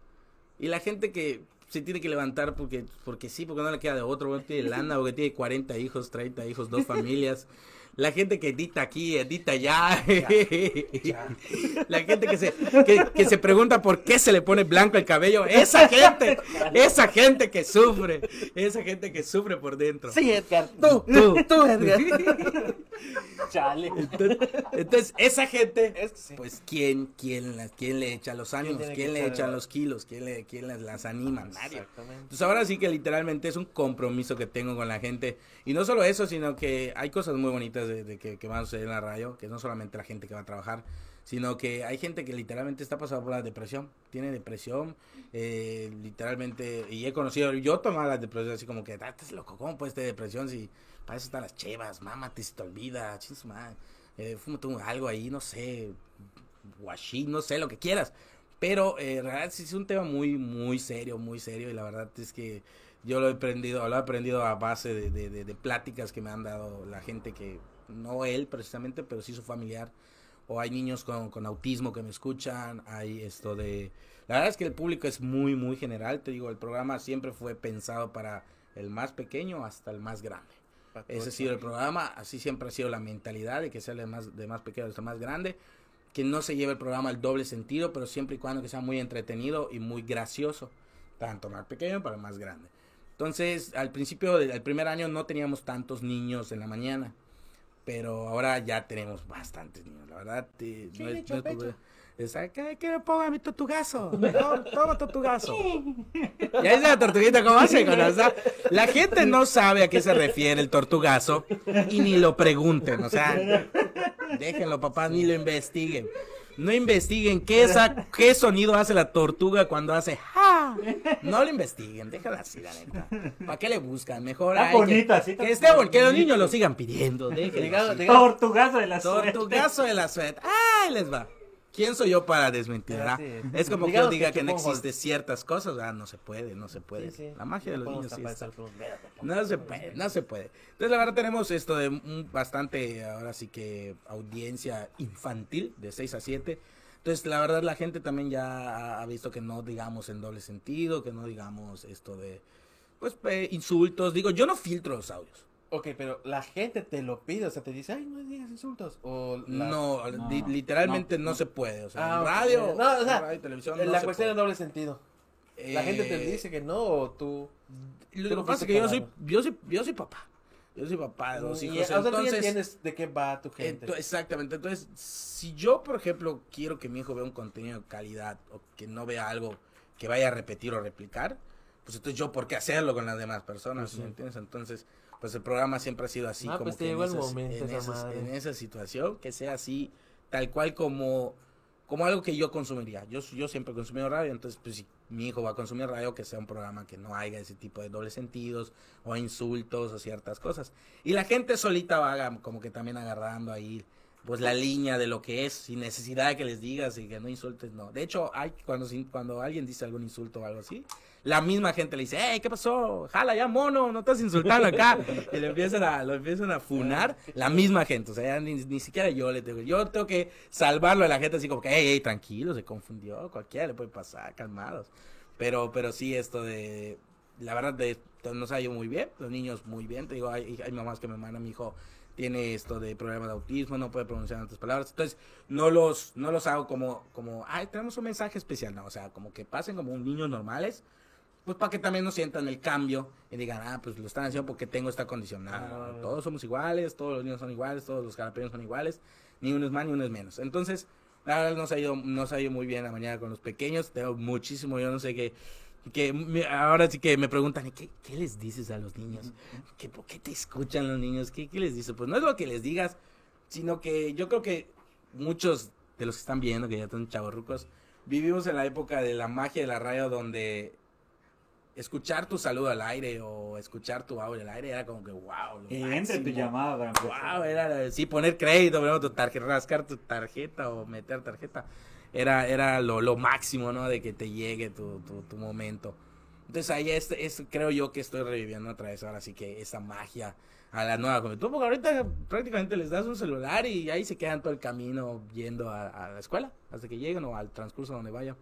y la gente que se tiene que levantar porque, porque sí, porque no le queda de otro, porque tiene lana, porque tiene 40 hijos, 30 hijos, dos familias. La gente que edita aquí, edita allá. La gente que se, que, que se pregunta por qué se le pone blanco el cabello. Esa gente, esa gente que sufre, esa gente que sufre por dentro. Sí, Edgar. Tú, tú, tú, Edgar. Chale. Entonces, entonces, esa gente, Es que sí. pues, ¿quién, quién, la- quién le echa los ánimos? tiene ¿Quién, le echa los kilos? ¿Quién, le, quién las, las anima? Nadie. Exactamente. Entonces ahora sí que literalmente es un compromiso que tengo con la gente. Y no solo eso, sino que hay cosas muy bonitas de, de que, que van a suceder en la radio, que no solamente la gente que va a trabajar, sino que hay gente que literalmente está pasando por la depresión. Tiene depresión, eh, literalmente, y he conocido, yo tomaba la depresión así como que, ah, estás loco, ¿cómo puedes tener depresión si para eso están las chevas, mámate si te olvida, madre, eh, fúmate un- algo ahí, no sé, guachín, no sé, lo que quieras. Pero eh, en realidad sí es un tema muy, muy serio, muy serio. Y la verdad es que yo lo he aprendido, lo he aprendido a base de, de, de- de pláticas que me han dado la gente que, no él precisamente, pero sí su familiar. O hay niños con, con autismo que me escuchan. Hay esto de... La verdad es que el público es muy, muy general. Te digo, el programa siempre fue pensado para el más pequeño hasta el más grande. Ese ha sido el programa, así siempre ha sido la mentalidad de que sea de más, de más pequeño hasta más grande, que no se lleve el programa al doble sentido, pero siempre y cuando que sea muy entretenido y muy gracioso, tanto más pequeño para más grande. Entonces, al principio del primer año no teníamos tantos niños en la mañana, pero ahora ya tenemos bastantes niños, la verdad. eh, no es- no es es, "Ay, ¿qué, ¿Qué me ponga mi tortugazo? No, toma tortugazo. Y ahí es la tortuguita, ¿cómo hace? con La gente no sabe a qué se refiere el tortugazo y ni lo pregunten, o sea, déjenlo, papá, ni lo investiguen. No investiguen qué, esa, qué sonido hace la tortuga cuando hace ja. No lo investiguen, déjala así, la neta. ¿Para qué le buscan? Mejor Está hay que- así que, esté que los niños lo sigan pidiendo. déjenlo Tortugazo de la suerte. Tortugazo de la suerte. ¡Ay, les va! ¿Quién soy yo para desmentir? Es como que Digamos yo diga que que no existen ciertas cosas. Ah, no se puede, no se puede. Sí, sí. La magia de los No niños sí está. No se puede, no se puede. Entonces, la verdad, tenemos esto de un bastante, ahora sí que, audiencia infantil, de 6 a 7. Entonces, la verdad, la gente también ya ha- visto que no digamos en doble sentido, que no digamos esto de, pues, insultos. Digo, yo no filtro los audios. Ok, pero la gente te lo pide, o sea, te dice, ay, no digas insultos. O la- No, No, li- literalmente no, no, no. se puede. O sea, Ah, radio, No, o sea, en radio y televisión, la no se cuestión es doble sentido. La gente te Eh, dice que no, o tú. Lo tú lo que pasa es que yo soy, yo soy, yo soy papá. Yo soy papá de dos Y, hijos. o sea, tú ya entiendes de qué va tu gente. ento- exactamente. Entonces, si yo, por ejemplo, quiero que mi hijo vea un contenido de calidad o que no vea algo que vaya a repetir o replicar, pues entonces yo, ¿por qué hacerlo con las demás personas? Pues sí. ¿me entiendes? Entonces, pues el programa siempre ha sido así, Ah, como pues te que en, llegó el esas- momento, en, esa esas- madre. en esa situación, que sea así, tal cual como, como algo que yo consumiría. Yo, yo siempre he consumido radio, entonces, pues si mi hijo va a consumir radio, que sea un programa que no haya ese tipo de dobles sentidos o insultos o ciertas cosas. Y la gente solita va como que también agarrando ahí pues la línea de lo que es, sin necesidad de que les digas y que no insultes, no. De hecho, hay cuando, cuando alguien dice algún insulto o algo así, la misma gente le dice, hey, ¿qué pasó? Jala ya, mono, no estás insultando acá. y lo empiezan a, lo empiezan a funar la misma gente. O sea, ya ni, ni siquiera yo le tengo. Yo tengo que salvarlo a la gente así como que, hey, tranquilo, se confundió. Cualquiera le puede pasar, calmados. Pero, pero sí, esto de. La verdad, de, nos ha ido muy bien. Los niños muy bien. Te digo, hay, mamás que me mandan, mi hijo tiene esto de problema de autismo, no puede pronunciar otras palabras. Entonces, no los, no los hago como, como, ay, tenemos un mensaje especial, no, o sea, como que pasen como niños normales, pues para que también no sientan el cambio y digan, ah, pues lo están haciendo porque tengo esta condición. No, Ah. todos somos iguales, todos los niños son iguales, todos los jalapeños son iguales, ni uno es más ni uno es menos. Entonces, la verdad nos ha ido, nos ha ido muy bien la mañana con los pequeños, tengo muchísimo, yo no sé qué, que ahora sí que me preguntan, ¿y ¿qué, qué les dices a los niños? ¿Qué, ¿Por qué te escuchan los niños? ¿Qué, ¿Qué les dices? Pues no es lo que les digas, sino que yo creo que muchos de los que están viendo, que ya están chavorrucos, vivimos en la época de la magia de la radio donde escuchar tu saludo al aire o escuchar tu audio al aire era como que wow. Y entre tu llamada. Wow, era sí poner crédito, ¿no? tu tarjeta, rascar tu tarjeta o meter tarjeta. Era, era lo, lo máximo, ¿no? De que te llegue tu, tu, tu momento. Entonces ahí es, es, creo yo que estoy reviviendo otra vez ahora sí que esa magia a la nueva juventud. Porque ahorita prácticamente les das un celular y ahí se quedan todo el camino yendo a, a la escuela hasta que lleguen o al transcurso donde vayan.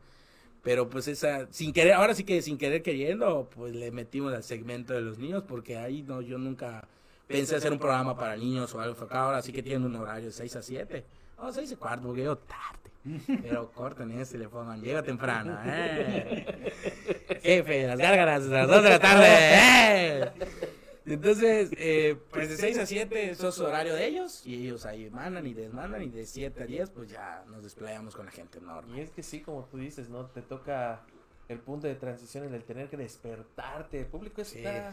Pero pues esa, sin querer, ahora sí que sin querer queriendo, pues le metimos al segmento de los niños porque ahí no, yo nunca pensé hacer un programa para niños o algo. Ahora sí que tienen un horario de 6 a 7. O 6 y cuarto, porque yo tarde. Pero corten ese y le pongan, llega temprano. Eh. Jefe, las gárgaras a las 2 de la tarde. Eh. Entonces, eh, pues de 6 a 7 eso es horario de ellos. Y ellos ahí mandan y desmandan. Y de 7 a 10, pues ya nos desplayamos con la gente Y enorme. es que sí, como tú dices, ¿no? Te toca el punto de transición en el tener que despertarte. El público Sí. está,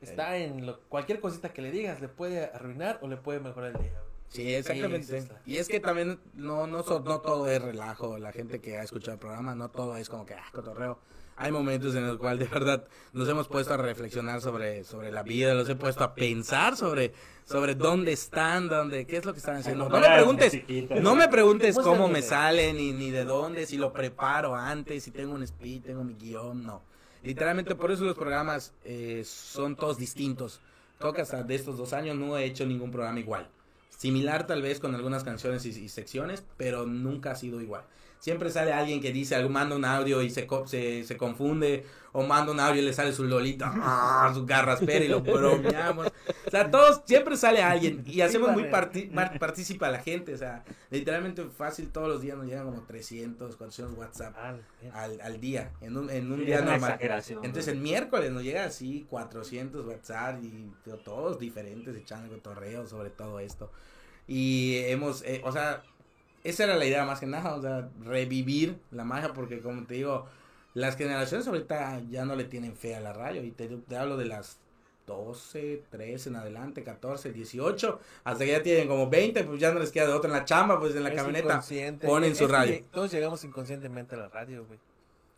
está en lo- cualquier cosita que le digas, le puede arruinar o le puede mejorar el día. Sí, exactamente. Sí. Y es que también no, no, so- no todo es relajo. La gente que ha escuchado el programa, no todo es como que, ah, cotorreo. Hay momentos en los cuales de verdad nos hemos puesto a reflexionar sobre, sobre la vida, nos he puesto a pensar sobre, sobre dónde están, dónde, qué es lo que están haciendo. No me preguntes, no me preguntes Pues, cómo me sale, ni, ni de dónde, si lo preparo antes, si tengo un speed, tengo mi guion, no. Literalmente por eso los programas eh, son todos distintos. Creo que hasta de estos dos años no he hecho ningún programa igual. Similar tal vez con algunas canciones y, y secciones, pero nunca ha sido igual. Siempre sale alguien que dice, manda un audio y se, se, se confunde, o manda un audio y le sale su lolita, ¡ah! su garraspera y lo bromeamos. O sea, todos, siempre sale alguien y hacemos muy parti- mar- partícipe a la gente. O sea, literalmente fácil todos los días nos llegan como 300, 400 WhatsApp Ah, al, al día, en un, en un Sí, día normal. Entonces el miércoles nos llega así 400 WhatsApp y todos diferentes echando cotorreo sobre todo esto. Y hemos, eh, o sea, esa era la idea más que nada, o sea, revivir la magia porque como te digo, las generaciones ahorita ya no le tienen fe a la radio y te, te hablo de las 12, 13 en adelante, 14, 18, hasta que ya tienen como 20, pues ya no les queda de otra en la chamba, pues en la Es camioneta ponen su radio. Todos llegamos inconscientemente a la radio, güey.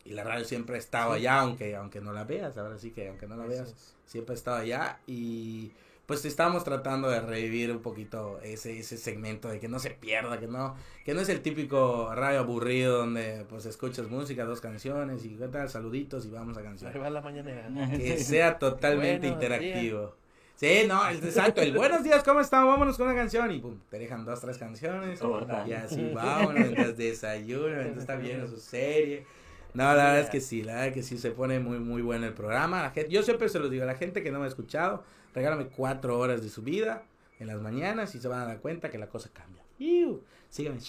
Y la radio siempre ha estado allá, aunque, aunque no la veas, ahora sí que aunque no la veas, siempre ha estado allá y pues estamos tratando de revivir un poquito ese, ese segmento de que no se pierda, que no, que no es el típico radio aburrido donde pues escuchas música, dos canciones y qué tal, saluditos y vamos a canción. va la mañanera. Que sea totalmente Buenos interactivo. Sí, no, es exacto, el buenos días, ¿cómo están? Vámonos con una canción y pum, te dejan dos, tres canciones Total. y así vámonos, mientras desayuno, mientras está viendo su serie. No, la verdad es que sí, la verdad que sí se pone muy, muy bueno el programa. La gente, yo siempre se los digo a la gente que no me ha escuchado, regálame cuatro horas de su vida en las mañanas y se van a dar cuenta que la cosa cambia. Iu. Síganme en.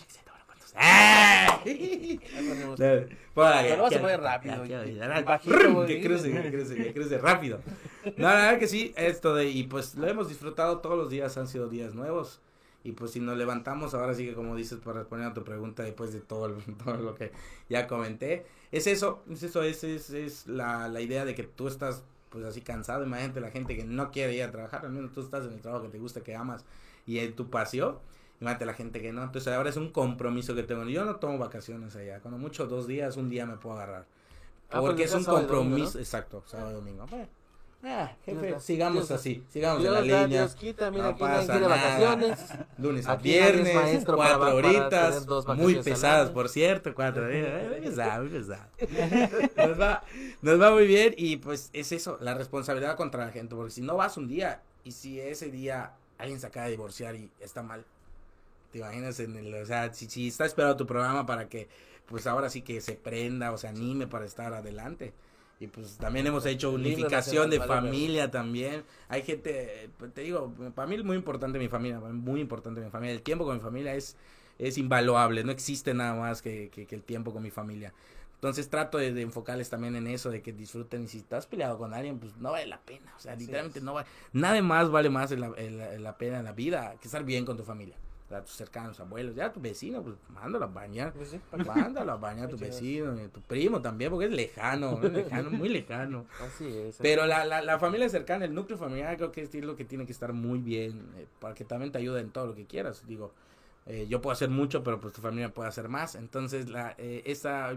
¡Ah! Ahí Pero rápido. Que cruce, que cruce, que cruce rápido. No, la verdad que sí, esto de, y pues lo hemos disfrutado todos los días, han sido días nuevos. Y pues si nos levantamos, ahora sí que como dices, para responder a tu pregunta después de todo, el- todo lo que ya comenté, es eso, es eso, es, es, es la, la idea de que tú estás pues así cansado, imagínate la gente que no quiere ir a trabajar, al menos tú estás en el trabajo que te gusta, que amas y en tu pasión, imagínate la gente que no, entonces ahora es un compromiso que tengo, yo no tomo vacaciones allá, cuando mucho dos días, un día me puedo agarrar, Ah, porque porque es un domingo, compromiso, ¿no? exacto, sábado y domingo, bueno, Ah, jefe, sigamos Dios, así, sigamos Dios en la da, línea. Dios quita, mira, No pasa vacaciones. Lunes a viernes, maestro cuatro para horitas, muy pesadas, por cierto, cuatro horitas, muy pesado, muy pesado. Nos va, nos va muy bien y pues es eso, la responsabilidad contra la gente, porque si no vas un día y si ese día alguien se acaba de divorciar y está mal, te imaginas en el, o sea, si, si está esperando tu programa para que pues ahora sí que se prenda o se anime para estar adelante. Y pues también hemos hecho unificación de familia también. Hay gente, pues, te digo, para mí es muy importante mi familia, muy importante mi familia. El tiempo con mi familia es, es invaluable, no existe nada más que, que, que el tiempo con mi familia. Entonces trato de, de enfocarles también en eso, de que disfruten. Y si estás peleado con alguien, pues no vale la pena. O sea, Así literalmente es. no vale. Nada más vale más en la, en la- en la pena en la vida que estar bien con tu familia. Sea, tus cercanos, abuelos, ya tu vecino, pues mándalo a bañar. Pues sí, Mándalo a bañar a tu chido. vecino, y a tu primo también, porque es lejano, es lejano, muy lejano. Así es. Pero la, la, la familia cercana, el núcleo familiar, creo que es lo que tiene que estar muy bien, eh, para que también te ayude en todo lo que quieras. Digo, eh, yo puedo hacer mucho, pero pues tu familia puede hacer más. Entonces, la, eh,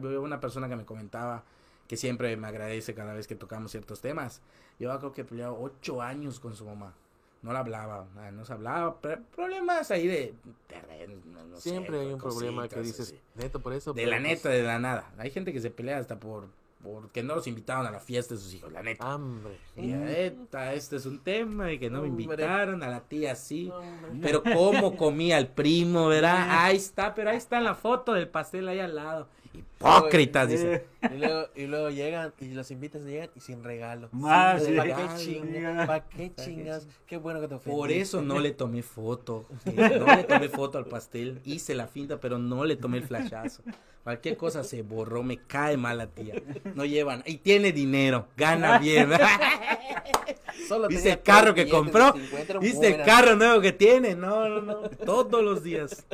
yo- una persona que me comentaba que siempre me agradece cada vez que tocamos ciertos temas. Yo creo que peleado ocho años con su mamá. No la hablaba, no se hablaba, pero problemas ahí de terreno, no- no sé, Siempre hay un problema que dices, así. neto por eso. De la pues, neta, de la nada. Hay gente que se pelea hasta por porque no los invitaron a la fiesta de sus hijos, la neta. Hambre. Y neta, este es un tema y que no me invitaron, a la tía sí. Hombre. Pero cómo comía el primo, ¿verdad? Ahí está, pero ahí está la foto del pastel ahí al lado. Hipócritas, dice. Y luego, y luego llegan y los invitas llegan y sin regalo. Más, Sí, sí. ¿Para qué regalo. chingas? ¿Para qué chingas? Qué bueno que te ofendí. Por eso no le tomé foto. No le tomé foto al pastel. Hice la finta, pero no le tomé el flashazo. Cualquier cosa se borró, me cae mal la tía. No llevan. Y tiene dinero, gana bien. Solo Dice el carro que compró. 50, eran ¿Viste el carro nuevo que tiene? No, no, no. Todos los días.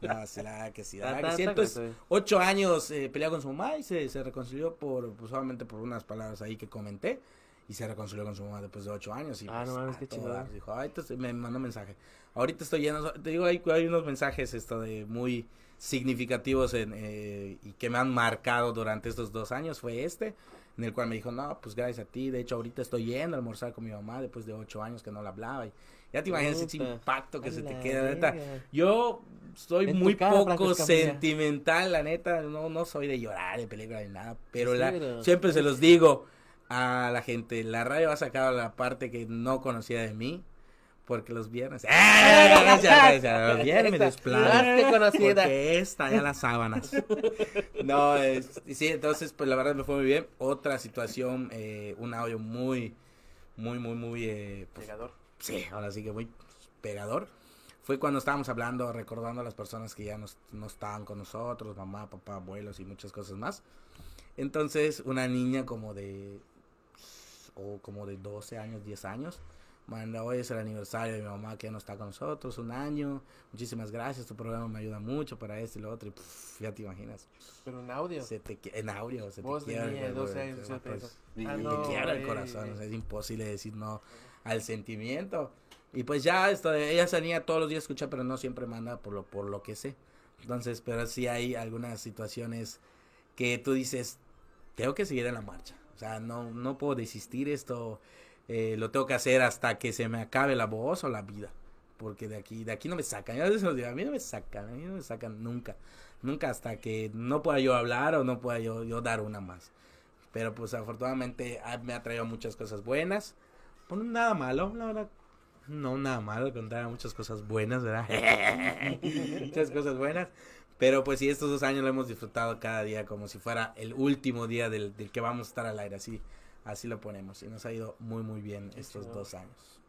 No, verdad que sí. Que sí. Entonces, ocho años eh, peleado con su mamá y se, se reconcilió por, pues solamente por unas palabras ahí que comenté. Y se reconcilió con su mamá después de ocho años. Y, Ah, pues, no mames, qué dar. Dijo, "Ay, entonces", me mandó mensaje. Ahorita estoy lleno, te digo, hay, hay unos mensajes esto de muy significativos en, eh, y que me han marcado durante estos dos años. Fue este, en el cual me dijo, no, pues gracias a ti. De hecho, ahorita estoy yendo a almorzar con mi mamá después de ocho años que no la hablaba. Y ya te imaginas ese impacto que se te la queda, neta. verga. Yo soy En muy cara, poco sentimental, la neta, no, no soy de llorar de película ni nada, pero Sí, la, pero- siempre se los digo a la gente, la radio ha sacado la parte que no conocía de mí, porque los viernes, ¡Eh! Gracias, gracias, los viernes Hazte conocida. porque está ya las sábanas. No, es- sí, entonces, pues la verdad me fue muy bien. Otra situación, eh, un audio muy, muy, muy, muy, eh, pues, Pegador. sí, ahora sí que muy pegador. Fue cuando estábamos hablando, recordando a las personas que ya no, no estaban con nosotros, mamá, papá, abuelos y muchas cosas más. Entonces, una niña como de, o como de 12 años, 10 años, manda, hoy es el aniversario de mi mamá que ya no está con nosotros, un año, muchísimas gracias, tu programa me ayuda mucho para esto y lo otro, y puf, ya te imaginas, Pero en audio. se te, en audio, se Voz te quiebra el 12 corazón, pues, Ah, y te no, quiebra el corazón, o sea, es imposible decir no al sentimiento. Y pues ya esto ella salía todos los días a escuchar, pero no siempre manda por lo por lo que sé. Entonces, pero sí hay algunas situaciones que tú dices, tengo que seguir en la marcha. O sea, no no puedo desistir esto eh, lo tengo que hacer hasta que se me acabe la voz o la vida. Porque de aquí de aquí no me sacan. A digo, a mí no me sacan, a mí no me sacan nunca. Nunca hasta que no pueda yo hablar o no pueda yo, yo dar una más. Pero pues afortunadamente me ha traído muchas cosas buenas. Pues, nada malo, la verdad. No, nada malo, al contrario, muchas cosas buenas, ¿verdad? muchas cosas buenas. Pero pues sí, estos dos años lo hemos disfrutado cada día como si fuera el último día del, del que vamos a estar al aire. Así, así lo ponemos. Y nos ha ido muy, muy bien Qué estos chido. dos años.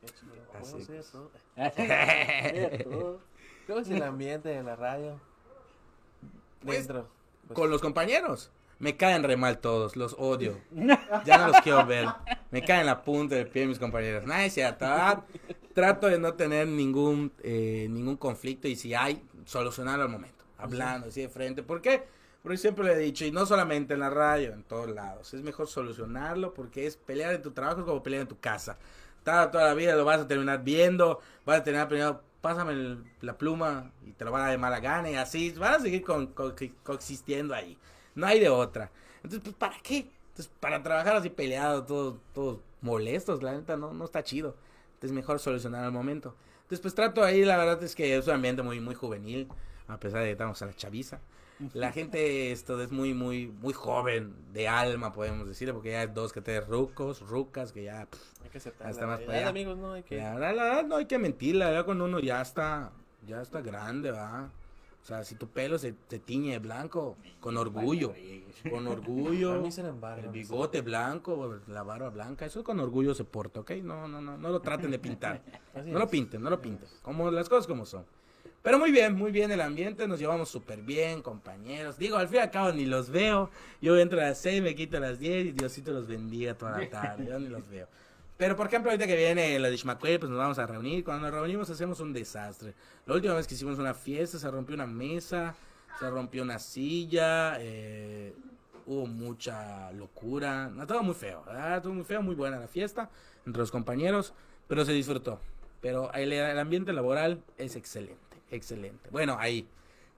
Qué chido. Así ¿Cómo es eso? ¿Cómo es el ambiente de la radio? Pues, Dentro. Pues, Con los compañeros. Me caen re mal todos, los odio. Ya no los quiero ver. Me caen la punta del pie mis compañeros. Nada, es cierto. ah, Trato de no tener ningún eh, ningún conflicto y si hay, solucionarlo al momento. Hablando así de frente. ¿Por qué? Porque siempre le he dicho, y no solamente en la radio, en todos lados. Es mejor solucionarlo porque es pelear en tu trabajo es como pelear en tu casa. Toda, toda la vida lo vas a terminar viendo, vas a terminar peleando, pásame la pluma y te lo van a dar de mala gana y así van a seguir con, con- coexistiendo ahí. No hay de otra. Entonces, pues, ¿para qué? Entonces, para trabajar así peleado, todos, todos molestos, la neta, no, no está chido. Entonces, mejor solucionar al momento. Entonces, pues trato ahí, la verdad es que es un ambiente muy, muy juvenil, a pesar de que estamos a la chaviza. La gente esto es muy, muy, muy joven, de alma, podemos decirle, porque ya hay dos que tres rucos, rucas, que ya, pff, Hay que aceptar. Hasta la más realidad, para allá. amigos, no hay que. ya, la verdad no hay que mentir, la verdad cuando uno ya está, ya está grande, va. O sea, si tu pelo se, se tiñe de blanco, con orgullo, con orgullo, el bigote blanco, la barba blanca, eso con orgullo se porta, ¿ok? No, no, no, no lo traten de pintar. No lo pinten, no lo pinten. Como las cosas como son. Pero muy bien, muy bien el ambiente, nos llevamos súper bien, compañeros. Digo, al fin y al cabo ni los veo. Yo entro a las 6, me quito a las 10 y Diosito los bendiga toda la tarde. Yo ni los veo. Pero por ejemplo, ahorita que viene la de Ishmael, pues nos vamos a reunir. Cuando nos reunimos hacemos un desastre. La última vez que hicimos una fiesta se rompió una mesa, se rompió una silla, eh, hubo mucha locura. No, todo muy feo, ¿verdad? Todo muy feo, muy buena la fiesta entre los compañeros, pero se disfrutó. Pero el ambiente laboral es excelente, excelente. Bueno, ahí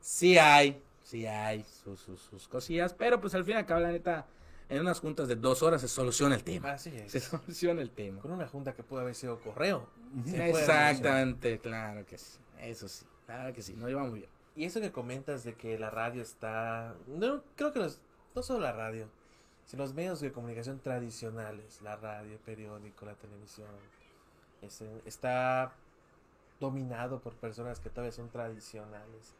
sí hay, sí hay sus, sus, sus cosillas, pero pues al fin y al cabo, la neta, en unas juntas de dos horas se soluciona el tema. Así es. Se soluciona el tema. Con una junta que pudo haber sido correo. puede Exactamente, claro que sí. Eso sí, claro que sí, nos lleva muy bien. Y eso que comentas de que la radio está. No, creo que los- no solo la radio, sino los medios de comunicación tradicionales, la radio, el periódico, la televisión, ese- está dominado por personas que todavía son tradicionales.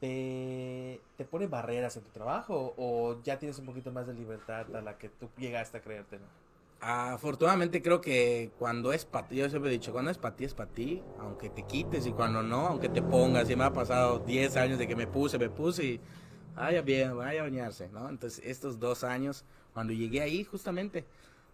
¿Te, ¿Te pone barreras en tu trabajo o ya tienes un poquito más de libertad a la que tú llegaste a creértelo? Afortunadamente creo que cuando es para ti, yo siempre he dicho, cuando es para ti es para ti, aunque te quites y cuando no, aunque te pongas, y me ha pasado 10 años de que me puse, me puse y vaya bien, vaya a bañarse, ¿no? Entonces estos dos años, cuando llegué ahí justamente,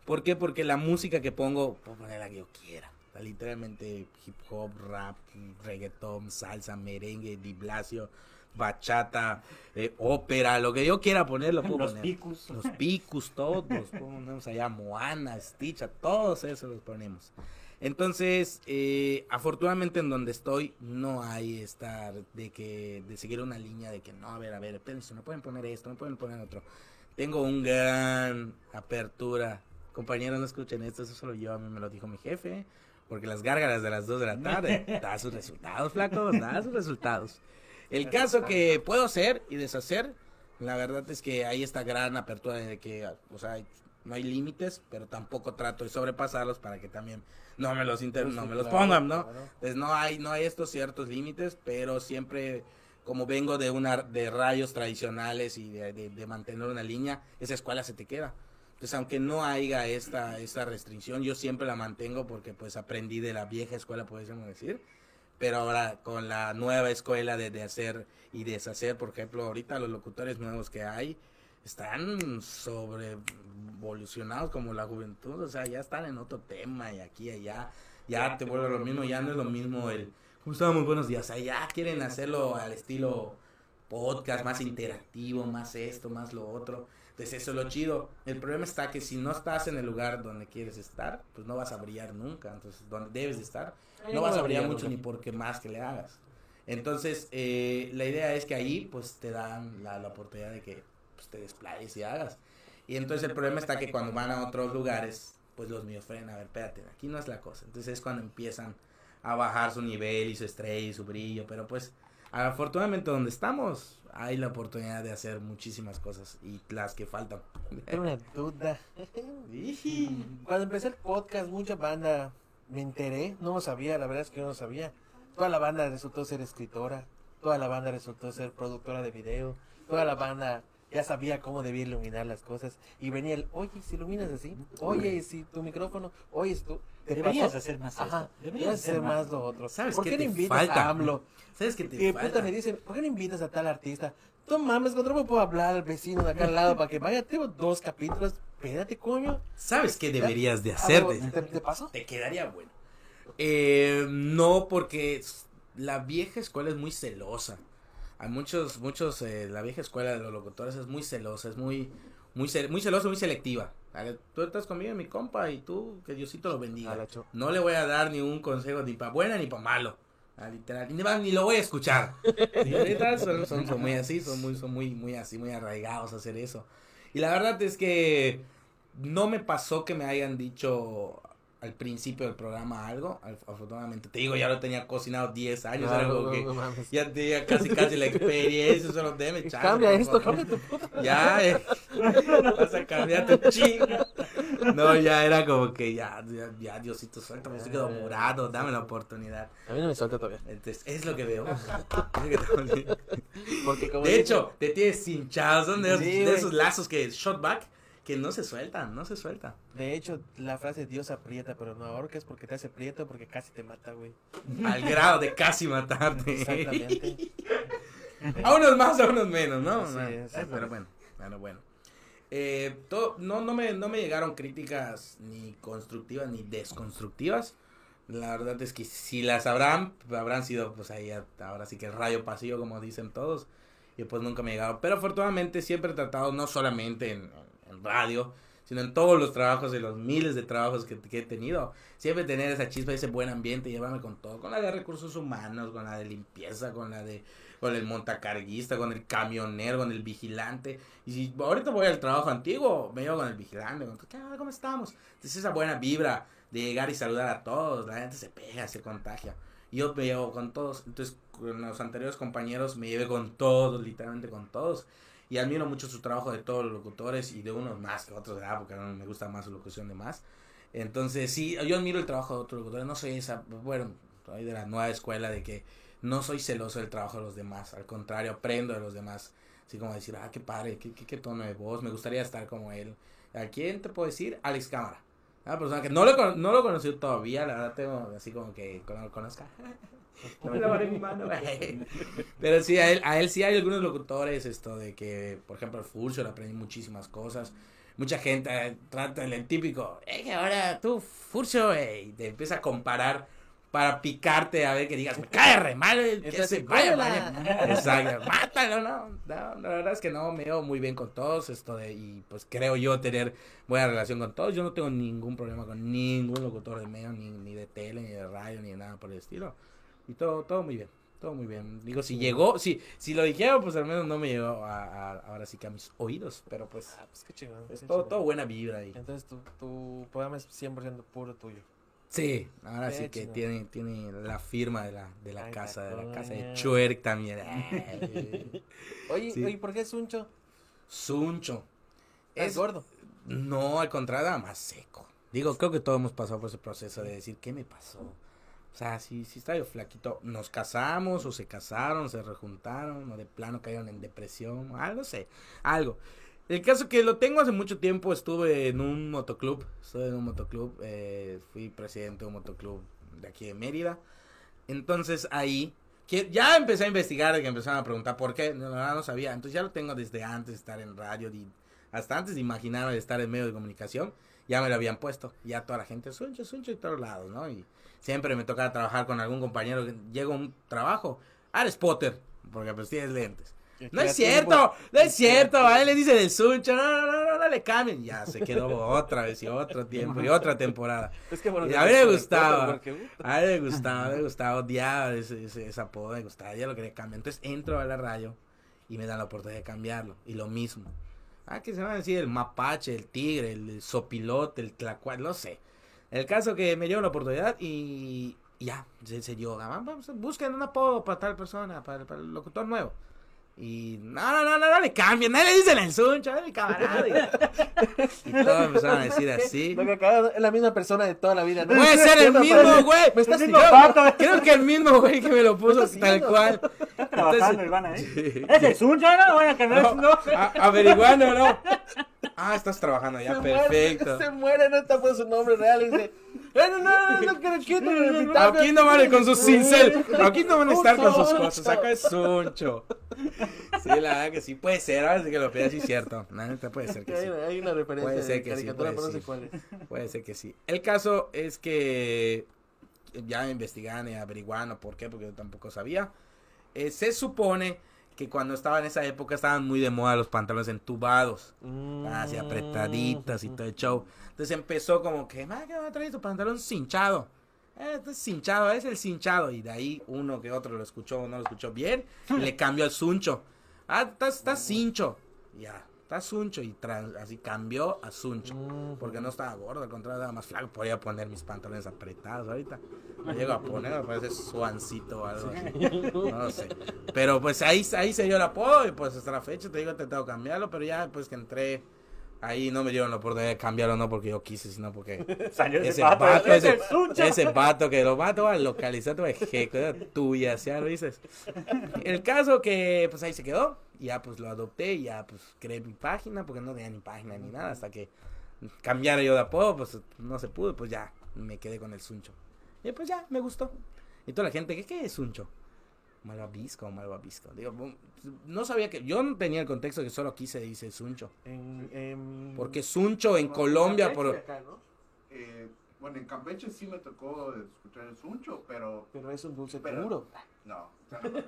¿por qué? Porque la música que pongo, puedo poner la que yo quiera, literalmente hip hop, rap, reggaetón, salsa, merengue, diblacio, bachata, eh, ópera, lo que yo quiera poner lo puedo Los poner. picos. Los picos, todos, ponemos allá Moana, Stitch, a todos esos los ponemos. Entonces, eh, afortunadamente en donde estoy no hay estar de que de seguir una línea de que no, a ver, a ver, espérense, no pueden poner esto, no pueden poner otro. Tengo un gran apertura. Compañeros, no escuchen esto, eso solo yo, a mí me lo dijo mi jefe, porque las gárgaras de las 2 de la tarde da sus resultados, flaco, da sus resultados. El caso que puedo hacer y deshacer, la verdad es que hay esta gran apertura de que, o sea, no hay límites, pero tampoco trato de sobrepasarlos para que también no me los inter- no me los pongan, ¿no? Entonces no hay, no hay estos ciertos límites, pero siempre como vengo de una de rayos tradicionales y de, de- de mantener una línea, esa escuela se te queda. Entonces aunque no haya esta, esta restricción, yo siempre la mantengo porque pues aprendí de la vieja escuela, podríamos decir. Pero ahora con la nueva escuela de, de hacer y deshacer, por ejemplo, ahorita los locutores nuevos que hay están sobre evolucionados como la juventud, o sea, ya están en otro tema y aquí y allá, ya te vuelve lo mismo, ya no es lo mismo el, ¿cómo? Buenos días, o sea, ya quieren hacerlo al estilo podcast, más interactivo, más esto, más lo otro. Entonces eso es lo chido. El problema está que si no estás en el lugar donde quieres estar, pues no vas a brillar nunca. Entonces, donde debes de estar, no vas a brillar mucho ni porque más que le hagas. Entonces, eh, la idea es que ahí, pues, te dan la, la oportunidad de que pues, te desplayes y hagas. Y entonces el problema está que cuando van a otros lugares, pues los míos frenan, a ver, espérate, aquí no es la cosa. Entonces es cuando empiezan a bajar su nivel y su estrella y su brillo, pero pues afortunadamente donde estamos hay la oportunidad de hacer muchísimas cosas y las que faltan. Tengo una duda. Cuando empecé el podcast, mucha banda me enteré, no lo sabía, la verdad es que yo no lo sabía. Toda la banda resultó ser escritora, toda la banda resultó ser productora de video, toda la banda ya sabía cómo debía iluminar las cosas. Y venía el, oye, si iluminas así, oye, si tu micrófono, oye, si tú. ¿te Deberías pasó? hacer más Ajá, esto. deberías hacer más lo otro. ¿Sabes ¿Por qué no invitas falta? a AMLO? ¿Sabes qué te falta? puta me dicen, ¿por qué no invitas a tal artista? No mames, cuando no me puedo hablar al vecino de acá al lado para que vaya, tengo dos capítulos, espérate, coño. ¿Sabes qué deberías de hacer? ¿Te, te pasó? Te quedaría bueno. Eh, no, porque la vieja escuela es muy celosa. Hay muchos, muchos, eh, la vieja escuela de los locutores es muy celosa, es muy, muy, muy celosa, muy selectiva. A Tú estás conmigo, mi compa, y tú, que Diosito lo bendiga. A No le voy a dar ni un consejo ni para buena ni para malo. Ah, literal, ni, ni lo voy a escuchar. Sí, ahorita son, son- son muy así, son muy, son muy, muy así, muy arraigados a hacer eso. Y la verdad es que no me pasó que me hayan dicho al principio del programa algo, al- afortunadamente. Te digo, ya lo tenía cocinado 10 años, era Claro, como no, que no mames. ya tenía casi casi la experiencia, solo déme chance, Cambia esto, cambia tu puta. Ya, eh, vas a cambiar tu chinga. No, ya era como que ya, ya, ya Diosito, suéltame, estoy quedo morado, dame la oportunidad. A mí no me suelta todavía. Entonces, es lo que veo. Porque como De hecho, te tienes hinchado, son de, Sí, de esos lazos que shot back que no se sueltan, no se sueltan. De hecho, la frase Dios aprieta, pero no ahorca es porque te hace prieto, porque casi te mata, güey. Al grado de casi matarte. Exactamente. A unos más, a unos menos, ¿no? Así No, es. eh, pero bueno, bueno, bueno. Eh, todo- no, no, me, no me llegaron críticas ni constructivas ni desconstructivas. La verdad es que si las habrán, habrán sido, pues ahí, ahora sí que el rayo pasillo, como dicen todos. Y pues nunca me llegaron. Pero afortunadamente siempre he tratado, no solamente en, radio, sino en todos los trabajos, en los miles de trabajos que, he tenido. Siempre tener esa chispa, ese buen ambiente, llevarme con todo. Con la de recursos humanos, con la de limpieza, con la de con el montacarguista, con el camionero, con el vigilante. Y si ahorita voy al trabajo antiguo, me llevo con el vigilante, con, ¿qué? ¿Cómo estamos? Entonces esa buena vibra de llegar y saludar a todos, la gente se pega, se contagia. Y yo me llevo con todos, entonces con los anteriores compañeros me llevé con todos, literalmente con todos. Y admiro mucho su trabajo de todos los locutores y de unos más que otros, ¿verdad? Porque me gusta más su locución de más. Entonces, sí, yo admiro el trabajo de otros locutores. No soy esa, bueno, soy de la nueva escuela de que no soy celoso del trabajo de los demás. Al contrario, aprendo de los demás. Así como decir, ah, qué padre, qué, qué, tono de voz, me gustaría estar como él. ¿A quién te puedo decir? Alex Cámara. Una persona que no lo, no lo conocí todavía, la verdad tengo así como que lo conozca. No me la agarré en mi mano, güey. Pero sí, a él, a él sí hay algunos locutores, esto de que, por ejemplo, el Furcio le aprendí muchísimas cosas. Mucha gente eh, trata el típico, eh, que ahora tú, Furcio, eh, y te empieza a comparar para picarte a ver que digas, me cae re mal, eh, que se vaya, vaya. Exacto, mátalo, no, no, la verdad es que no, me veo muy bien con todos, esto de, y pues creo yo tener buena relación con todos, yo no tengo ningún problema con ningún locutor de medio, ni, ni de tele, ni de radio, ni de nada por el estilo, y todo, todo muy bien, todo muy bien, digo, si llegó, si, si lo dijeron, pues al menos no me llegó a, a- ahora sí que a mis oídos, pero pues, Ah, pues qué chingón. es qué todo, buena vibra ahí. Entonces tu, tu programa es 100% puro tuyo. Sí, ahora Qué sí que tiene, tiene la firma de la, de la Ay, casa, de la casa de. Chuerk también. Oye, Sí. oye, ¿por qué es uncho? Suncho. Es Es gordo. No, al contrario, más seco. Digo, creo que todos hemos pasado por ese proceso de decir, ¿qué me pasó? O sea, si, si estaba yo flaquito, nos casamos o se casaron, se rejuntaron o de plano cayeron en depresión, algo sé, algo. El caso que lo tengo hace mucho tiempo, estuve en un motoclub, estuve en un motoclub, eh, fui presidente de un motoclub de aquí de Mérida. Entonces ahí, que ya empecé a investigar, que empezaron a preguntar por qué, no, no, no sabía. Entonces ya lo tengo desde antes de estar en radio, di- hasta antes de imaginarme de estar en medio de comunicación, ya me lo habían puesto. Ya toda la gente, suncho, suncho y todos lados, ¿no? Y siempre me tocaba trabajar con algún compañero que llega a un trabajo, ah, eres Potter, porque pues tienes lentes. No es cierto, no es cierto, a él le dicen el suncho, no, no, no, no, no le cambien. Ya se quedó otra vez y otro tiempo y otra temporada. Es que bueno, a mí me gusta, gustaba. A mí me gustaba, me gustaba, odiaba ese, ese, ese apodo, me gustaba, ya lo quería cambiar. Entonces entro a la radio y me dan la oportunidad de cambiarlo. Y lo mismo. Ah, que se van a decir el mapache, el tigre, el sopilote, el tlacual, no sé. El caso que me dio la oportunidad y, ya, se, se dio. ah, busquen un apodo para tal persona, para el locutor nuevo. Y no, no, no, no, no le cambien, no le dicen el suncho, el camarada. Y, y todos empezaron a decir así. Lo que acaba es la misma persona de toda la vida. ¿no? Puede ser el ¿Qué mismo, güey. Me estás pato. Creo que el mismo güey que me lo puso ¿Me estás tal cual. Está trabajando ahí. Sí. Es el Sunshine, no voy a cambiar No, averiguando, ¿no? Ah, estás trabajando ya, Se perfecto. Muere, se muere, no está por su nombre real. Y dice: "Eh, No, no, no, no, epitafio". Aquí no ir con sus cincel. Aquí no van a estar con sus cosas. Acá es suncho. Sí, la verdad que sí puede ser. Ahora sí que lo pidas, sí es cierto. La neta puede ser que sí. hay una referencia Puede ser que sí, puede ser que sí. El caso es que ya investigaron y averiguaron por qué, porque yo tampoco sabía. Eh, se supone que cuando estaba en esa época estaban muy de moda los pantalones entubados. así apretaditas y todo el show. Entonces empezó como que, "Ma, ¿qué va a traer tu pantalón cinchado? Eh, este es cinchado, es el cinchado. Y de ahí uno que otro lo escuchó o no lo escuchó bien, y le cambió el suncho. Ah, estás, estás cincho. Ya, está Suncho y trans- así cambió a Suncho. Porque no estaba gordo, al contrario, estaba más flaco. Podía poner mis pantalones apretados ahorita. Me llego a poner, me parece suancito o algo así. No lo sé. Pero pues ahí, ahí se dio el apodo y pues hasta la fecha te digo, he intentado cambiarlo, pero ya pues que entré ahí no me dieron la oportunidad de cambiarlo, no porque yo quise, sino porque Salió ese, ese vato, ese ese, vato que lo mato a localizar, tu ejeco, era tuya, ¿sí? ¿lo dices? El caso que pues ahí se quedó, ya pues lo adopté, y ya pues creé mi página, porque no tenía ni página ni nada, hasta que cambiara yo de apodo, pues no se pudo, pues ya me quedé con el Suncho. Y pues ya, me gustó. Y toda la gente, ¿qué, qué es Suncho? Malvavisco, malvavisco. Digo, no sabía que, yo no tenía el contexto que solo aquí se dice Suncho. En, en- Porque Suncho en Colombia, por... Acá, ¿no? Eh, bueno, en Campeche sí me tocó escuchar el suncho, pero Pero es un dulce Pero- puro. no.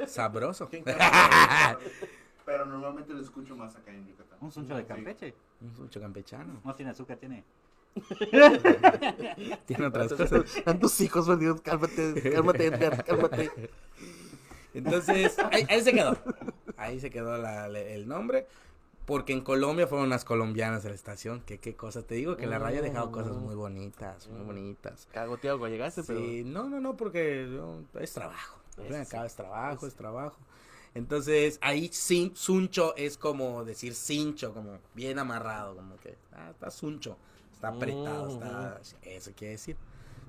Sabroso. ¿Quién pero normalmente lo escucho más acá en Yucatán. Un suncho de Sí. Campeche. Un Suncho campechano. No tiene azúcar, tiene. Tiene otras cosas. Tantos hijos, por Dios, cálmate, cálmate, Edgar, cálmate. Entonces, ahí, ahí se quedó. Ahí se quedó la- el nombre. Porque en Colombia fueron unas colombianas a la estación. Que qué cosas. Te digo que la raya ha dejado cosas muy bonitas, muy bonitas. Cagoteado cuando llegaste, pero. Sí, no, no, no, porque yo- es trabajo. Es trabajo, es trabajo. Entonces, ahí sin, suncho es como decir cincho, como bien amarrado, como que, ah, está suncho, está apretado, está, eso quiere decir.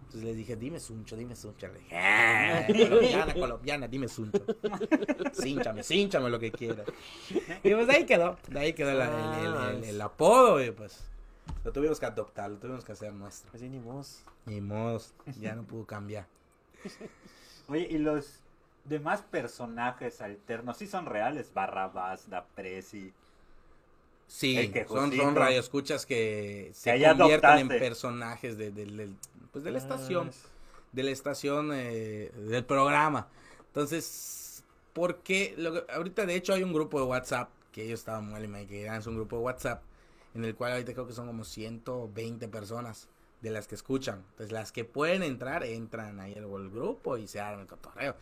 Entonces les dije, dime suncho, dime suncho. Le dije, "Ah, colombiana, colombiana, dime suncho. Cínchame, cínchame lo que quieras. Y pues de ahí quedó, de ahí quedó la- el, el- el- el apodo y pues lo tuvimos que adoptar, lo tuvimos que hacer nuestro. Así ni mos. Ni modo, ya no pudo cambiar. Oye, ¿y los demás personajes alternos sí son reales? Barrabás, Da Presi. Sí, son, son radioescuchas que se ahí convierten en personajes de, de- del- pues de la estación, Ah, de la estación eh, del programa. Entonces, ¿por qué? Lo que- ahorita de hecho hay un grupo de WhatsApp, que ellos estaban muy y que es un grupo de WhatsApp, en el cual ahorita creo que son como 120 personas de las que escuchan. Entonces, las que pueden entrar, entran ahí al al grupo y se arma el cotorreo.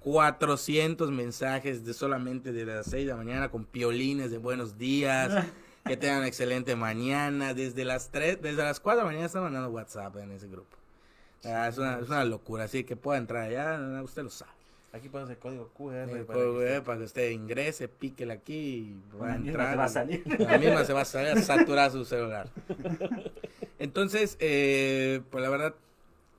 400 mensajes de solamente de las 6 de la mañana con piolines de buenos días. Que tengan excelente mañana. Desde las 3, desde las 4 de la mañana están mandando WhatsApp en ese grupo. Ah, es, una, es una locura, así que pueda entrar allá, usted lo sabe. Aquí pones el código QR. El para código, que- para que usted ingrese, píquele aquí y va a La misma entrar. se va a salir. La misma se va a salir a saturar su celular. Entonces, eh, pues la verdad,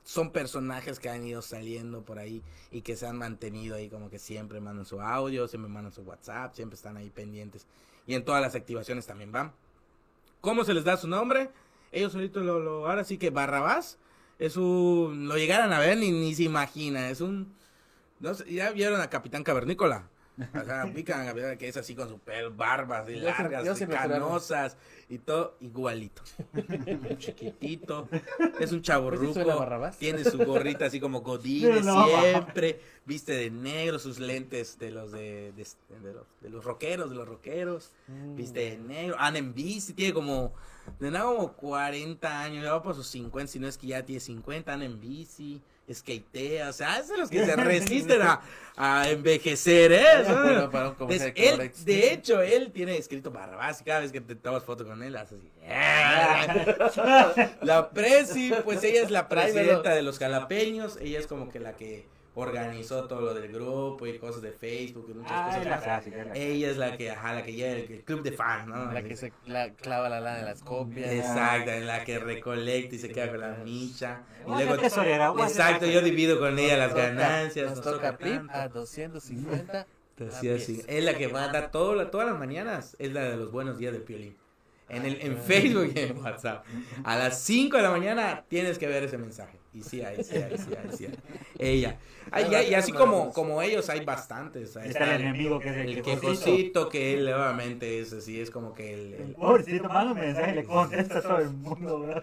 son personajes que han ido saliendo por ahí y que se han mantenido ahí como que siempre mandan su audio, siempre mandan su WhatsApp, siempre están ahí pendientes. Y en todas las activaciones también van. ¿Cómo se les da su nombre? Ellos solitos lo, lo ahora sí que Barrabás es un, lo llegaran a ver ni, ni se imagina, es un, no ya vieron a Capitán Cavernícola. O sea, pican a que es así con su pelo, barbas y largas, yo y canosas y todo igualito. Chiquitito, es un ¿Pues sí chaborruco, tiene su gorrita así como godines No. siempre, viste de negro, sus lentes de los de, de, de los, de los rockeros, de los rockeros, Mm. viste de negro, anda en bici, tiene como, tendrá como 40 años, ya va por sus 50, si no es que ya tiene 50, anda en bici, skatea, o sea, es de los que se resisten a, a envejecer, ¿eh? Bueno, para un pues, comercial él, de hecho, él tiene escrito Barrabás y cada vez que te tomas foto con él, haces así. La Presi, pues ella es la presidenta de los jalapeños, ella es como que la que organizó todo lo del grupo y cosas de Facebook y muchas Ay, cosas la la. Ella es la que, ajá, la que lleva el, el club de fans, ¿no? La que se la, clava la lana de las copias. Exacto, en la que recolecta y se queda con la micha. Y luego, exacto, yo divido con ella las ganancias. Nos toca tanto. a 250. Así, así. Es la que manda todo, la- todas las mañanas. Es la de los buenos días de Piolín. En, el, en Facebook y en WhatsApp. A las 5 de la mañana tienes que ver ese mensaje. Y sí, ahí sí, ahí sí, ahí sí. Ella. Ay, y, y así como, como ellos hay bastantes. Ahí Está el enemigo que es el, el quejosito. que él nuevamente es así, es como que el, el- Pobrecito, manda un mensaje y le contesta a todo el mundo, bro.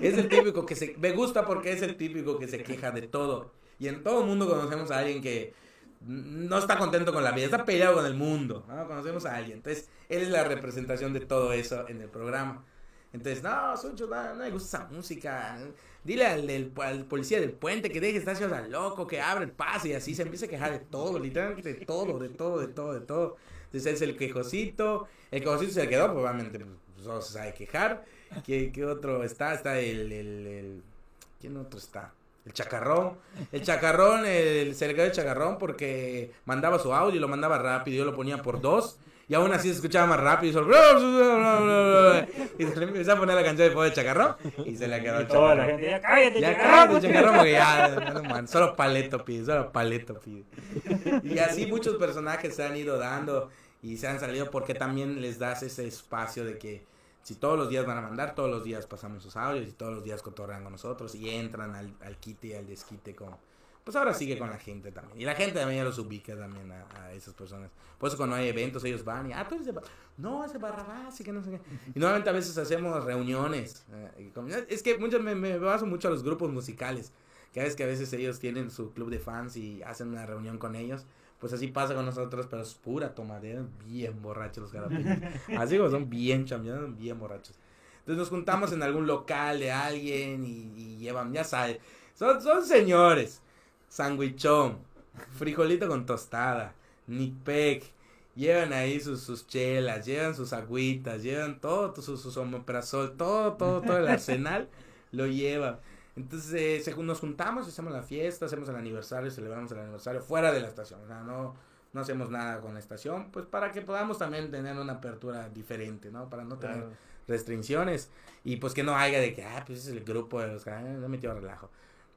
es el típico que se me gusta porque es el típico que se queja de todo. Y en todo el mundo conocemos a alguien que no está contento con la vida, está peleado con el mundo. ¿no? Conocemos a alguien. Entonces, él es la representación de todo eso en el programa. Entonces, no, Suncho, no, no me gusta esa música. Dile al, del, al policía del puente que deje de estar haciendo al loco, que abre el paso y así se empieza a quejar de todo, literalmente de todo, de todo, de todo, de todo. Entonces es el quejosito, el quejosito se le quedó, obviamente, pues, solo se sabe quejar. ¿Qué, qué otro está? Está el, el, el- ¿Quién otro está? El chacarrón. El chacarrón, el, se le quedó el chacarrón porque mandaba su audio y lo mandaba rápido. Yo lo ponía por dos. Y aún así se escuchaba más rápido. Y, solo... y se le empezó a poner la canción de Poder Chacarrón. Y se le quedó el toda la chacarrón. gente, ya cállate, Ya chacarrón". cállate, chacarrón, porque ya, no, man, solo paleto pide, solo paleto pide. Y así muchos personajes se han ido dando y se han salido porque también les das ese espacio de que si todos los días van a mandar, todos los días pasamos sus audios y todos los días cotorrean con nosotros y entran al, al quite y al desquite con... Pues ahora sigue con la gente también. Y la gente también ya los ubica también a, a esas personas. Por eso cuando hay eventos ellos van y, ah, tú eres de... No, ese Barrabás y que no sé qué. Y normalmente a veces hacemos reuniones. eh, es que muchos me, me baso mucho a los grupos musicales. Que a veces que a veces ellos tienen su club de fans y hacen una reunión con ellos. Pues así pasa con nosotros, pero es pura tomadera, bien borrachos los jalapeños. Así como son bien chambeados, bien borrachos. Entonces nos juntamos en algún local de alguien y, y llevan, ya sabes, son, son señores. Sandwichón, frijolito con tostada, nipec, llevan ahí sus, sus chelas, llevan sus agüitas, llevan todo, sus, sus omeprazol, todo, todo, todo el arsenal lo llevan. Entonces eh, nos juntamos, hacemos la fiesta, hacemos el aniversario, celebramos el aniversario fuera de la estación. O sea, no, no hacemos nada con la estación, pues para que podamos también tener una apertura diferente, ¿no? Para no tener Claro. restricciones y pues que no haya de que, ah, pues ese es el grupo de los que ah, no metió relajo.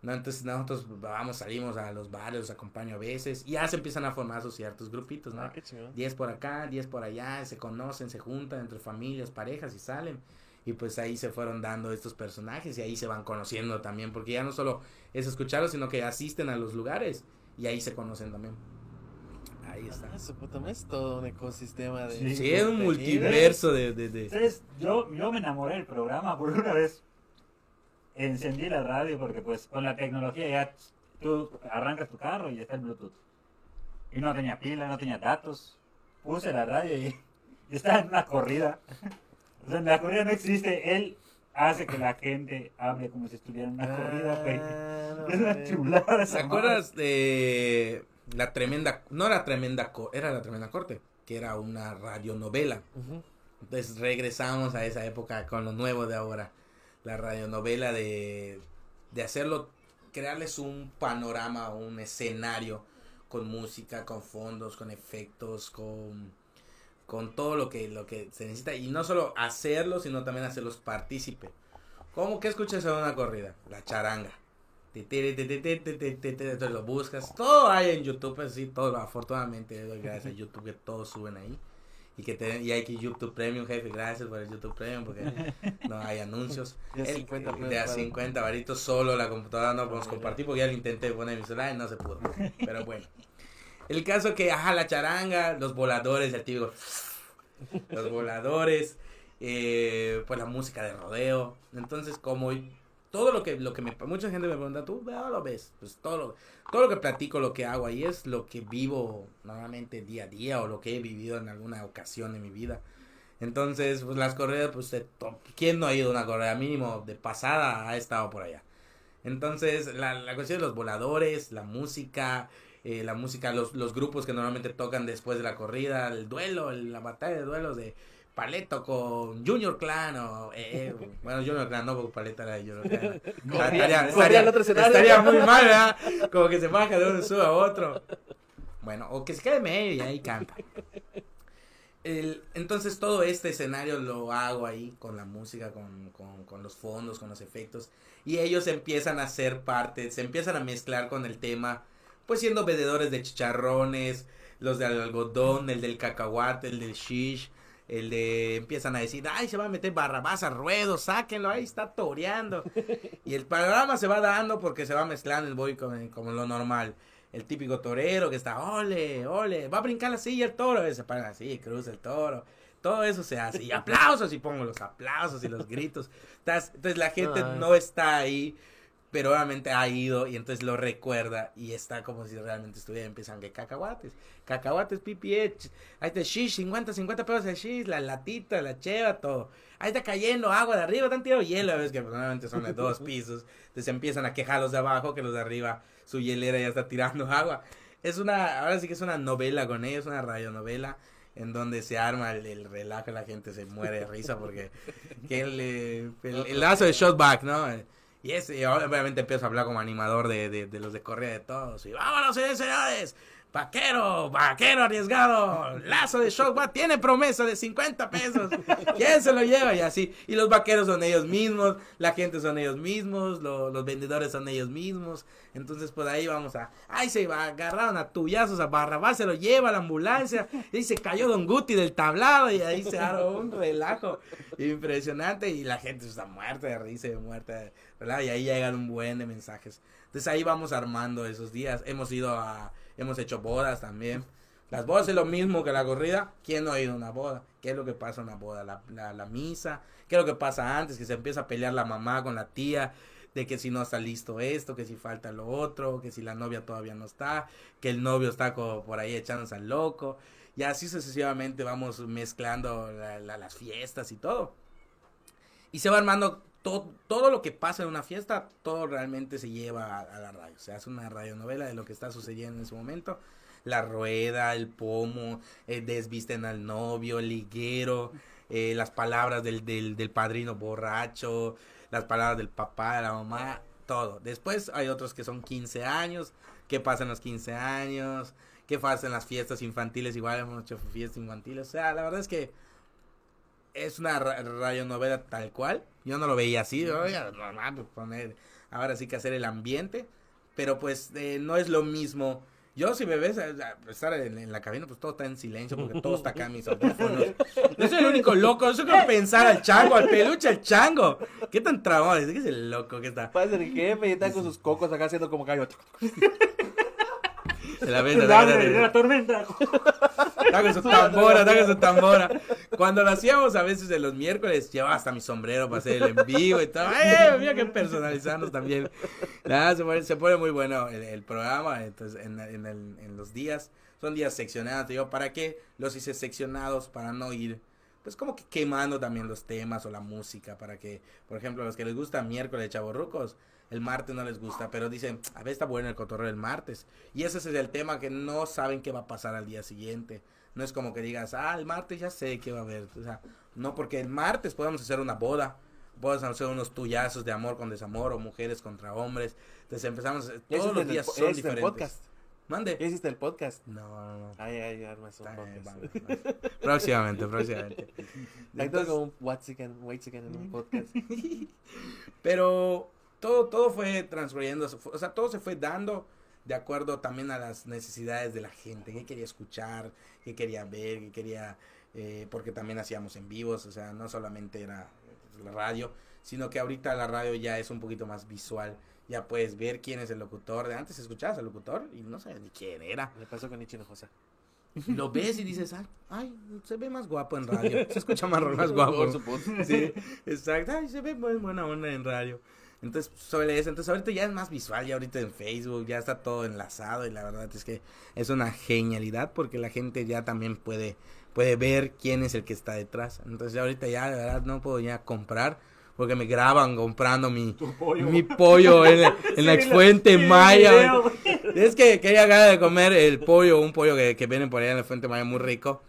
No, entonces nosotros vamos, salimos a los bares, los acompaño a veces y ya se empiezan a formar sus ciertos grupitos, ¿no? Ah, qué chingón. 10 por acá, 10 por allá, se conocen, se juntan entre familias, parejas y salen. Y pues ahí se fueron dando estos personajes y ahí se van conociendo también, porque ya no solo es escucharlos, sino que asisten a los lugares y ahí se conocen también. Ahí está. Ah, puta madre, es todo un ecosistema de. Sí. Sí, es un multiverso de... de, de- Entonces, yo, yo me enamoré del programa por una vez. Encendí la radio porque pues con la tecnología ya tú arrancas tu carro y está el Bluetooth. Y no tenía pila, no tenía datos. Puse la radio y, y estaba en una corrida. O sea, en la corrida no existe. Él hace que la gente hable como si estuviera en una corrida, güey. Ah, no, Es una chulada esa ¿Te acuerdas de la tremenda, no era tremenda, co- era la tremenda corte, que era una radionovela? Ujú. Entonces regresamos a esa época con lo nuevo de ahora la radionovela de, de hacerlo, crearles un panorama, un escenario con música, con fondos, con efectos, con, con todo lo que, lo que se necesita. Y no solo hacerlo, sino también hacerlos partícipe. ¿Cómo que escuchas en una corrida? La charanga. Entonces lo buscas. Todo hay en YouTube, así, todo. Afortunadamente, doy gracias a YouTube que todos suben ahí. Y que te, y hay que YouTube Premium, jefe, gracias por el YouTube Premium porque no hay anuncios. De a El- 50 de a pesos. 50 varitos solo la computadora no podemos Ah, compartir porque ya lo intenté poner en mi celular y no se pudo. Pero bueno. El caso que, ajá, la charanga, los voladores, el típico. Los voladores, eh, pues la música de rodeo. Entonces, como todo lo que, lo que me, mucha gente me pregunta, ¿tú veo lo ves? Pues todo lo, todo lo que platico, lo que hago ahí es lo que vivo normalmente día a día o lo que he vivido en alguna ocasión en mi vida. Entonces, pues las corridas, pues, de ¿quién no ha ido a una corrida? Mínimo de pasada ha estado por allá. Entonces, la, la cuestión de los voladores, la música, eh, la música, los, los grupos que normalmente tocan después de la corrida, el duelo, el- la batalla de duelos de Paleto con Junior Clan o... eh, eh, bueno, Junior Clan no, porque Paleta era de Junior Clan. Estaría- estaría-. Estaría muy mal, ¿verdad? Como que se baja de uno y sube a otro. Bueno, o que se quede medio y ahí canta. El- entonces todo este escenario lo hago ahí con la música, con, con, con los fondos, con los efectos. Y ellos empiezan a ser parte, se empiezan a mezclar con el tema, pues siendo vendedores de chicharrones, los del algodón, el del cacahuate, el del shish, el de empiezan a decir, ay, se va a meter barrabás a ruedo, sáquenlo, ahí está toreando. y el panorama se va dando porque se va mezclando el boy con, lo normal. El típico torero que está, ole, ole, va a brincar la silla el toro, se paran así, cruza el toro. Todo eso se hace. Y aplausos, y pongo los aplausos y los gritos. Entonces, entonces la gente Ay. no está ahí pero obviamente ha ido y entonces lo recuerda y está como si realmente estuviera empiezan que cacahuates, cacahuates, pipi, eh, ahí está shish, 50, 50 pesos de shish, la latita, la cheva, todo. Ahí está cayendo agua de arriba, están tirando hielo, ves que normalmente son de dos pisos, entonces empiezan a quejar los de abajo que los de arriba, su hielera ya está tirando agua. Es una, ahora sí que es una novela con ellos, una radionovela en donde se arma el, el relajo, la gente se muere de risa porque que el, el, el lazo de shotback, ¿no? Y ese, obviamente empiezo a hablar como animador de, de, los de Correa de todos. Y vámonos, señores, señores. Vaquero, vaquero arriesgado. Lazo de shotback tiene promesa de 50 pesos. ¿Quién se lo lleva? Y así. Y los vaqueros son ellos mismos. La gente son ellos mismos. lo- los vendedores son ellos mismos. Entonces, por ahí vamos a. Ay, se va, agarraron a tuyazos a Barrabás, se lo lleva a la ambulancia. Y ahí se cayó Don Guti del tablado. Y ahí se armó un relajo impresionante. Y la gente está muerta de risa muerta de Y ahí llegan un buen de mensajes. Entonces, ahí vamos armando esos días. Hemos ido a. Hemos hecho bodas también. Las bodas es lo mismo que la corrida. ¿Quién no ha ido a una boda? ¿Qué es lo que pasa en una boda? La, la, misa. ¿Qué es lo que pasa antes? Que se empieza a pelear la mamá con la tía. De que si no está listo esto, que si falta lo otro, que si la novia todavía no está, que el novio está como por ahí echándose al loco. Y así sucesivamente vamos mezclando la- la- las fiestas y todo. Y se va armando to- todo lo que pasa en una fiesta, todo realmente se lleva a, la radio. Se hace una radionovela de lo que está sucediendo en ese momento. La rueda, el pomo, eh, desvisten al novio, el liguero, eh, las palabras del, del, del padrino borracho, las palabras del papá, de la mamá, todo. Después hay otros que son 15 años, qué pasa en los 15 años, qué pasa en las fiestas infantiles, igual hemos hecho fiestas infantiles. O sea, la verdad es que es una ra- radionovela tal cual. Yo no lo veía así, oiga, pues, poner, ahora sí que hacer el ambiente, pero pues eh, no es lo mismo. Yo si me ves a- a estar en, en la cabina, pues todo está en silencio porque todo está acá en mis audífonos. Yo soy el único loco, yo quiero pensar al chango, al peluche, al chango. ¿Qué tan trabado es? ¿Qué es el loco que está? Pasa el jefe y está con sus cocos acá haciendo como gallo. Se la vende, de dale. la tormenta. Está con su tambora, está con su tambora. Cuando lo hacíamos a veces en los miércoles, llevaba hasta mi sombrero para hacer el en vivo y todo. ¡Ay, había que personalizarnos también! Nada, se, pone, se pone muy bueno el, el programa. Entonces, en, en, el- en los días, son días seccionados. Digo, ¿para qué los hice seccionados? Para no ir, pues, como que quemando también los temas o la música. Para que, por ejemplo, a los que les gusta miércoles chaborrucos. El martes no les gusta, pero dicen, a ver, está bueno el cotorreo el martes. Y ese es el tema que no saben qué va a pasar al día siguiente. No es como que digas, ah, el martes ya sé qué va a haber. O sea, no, porque el martes podemos hacer una boda. Podemos hacer unos tuyazos de amor con desamor o mujeres contra hombres. Entonces empezamos, todos los el- días ya son hiciste el diferentes. podcast. Mande. Ya hiciste el podcast. No, no, no. Ay, ay, armas un podcast. vamos, vamos. Próximamente, próximamente. Entonces- como un Watsican, Watsican en un podcast. Pero todo, todo fue transcurriendo, o sea, todo se fue dando de acuerdo también a las necesidades de la gente, qué quería escuchar, qué quería ver, qué quería, eh, porque también hacíamos en vivos, o sea, no solamente era la radio, sino que ahorita la radio ya es un poquito más visual, ya puedes ver quién es el locutor, de antes escuchabas al locutor y no sabes ni quién era, Me pasó con Ichino Josa. lo ves y dices, ay, ay, se ve más guapo en radio, se escucha más, más guapo. Por supuesto. Sí, exacto. Ay, se ve muy buena onda en radio. Entonces, sobre eso. Entonces, ahorita ya es más visual. Ya ahorita en Facebook ya está todo enlazado. Y la verdad es que es una genialidad porque la gente ya también puede, puede ver quién es el que está detrás. Entonces, ya ahorita ya, de verdad, no puedo ya comprar porque me graban comprando mi, pollo. mi pollo en la, en la exfuente sí, Maya. video. Es que quería ganar de comer el pollo, un pollo que, que vienen por allá en la Fuente Maya muy rico.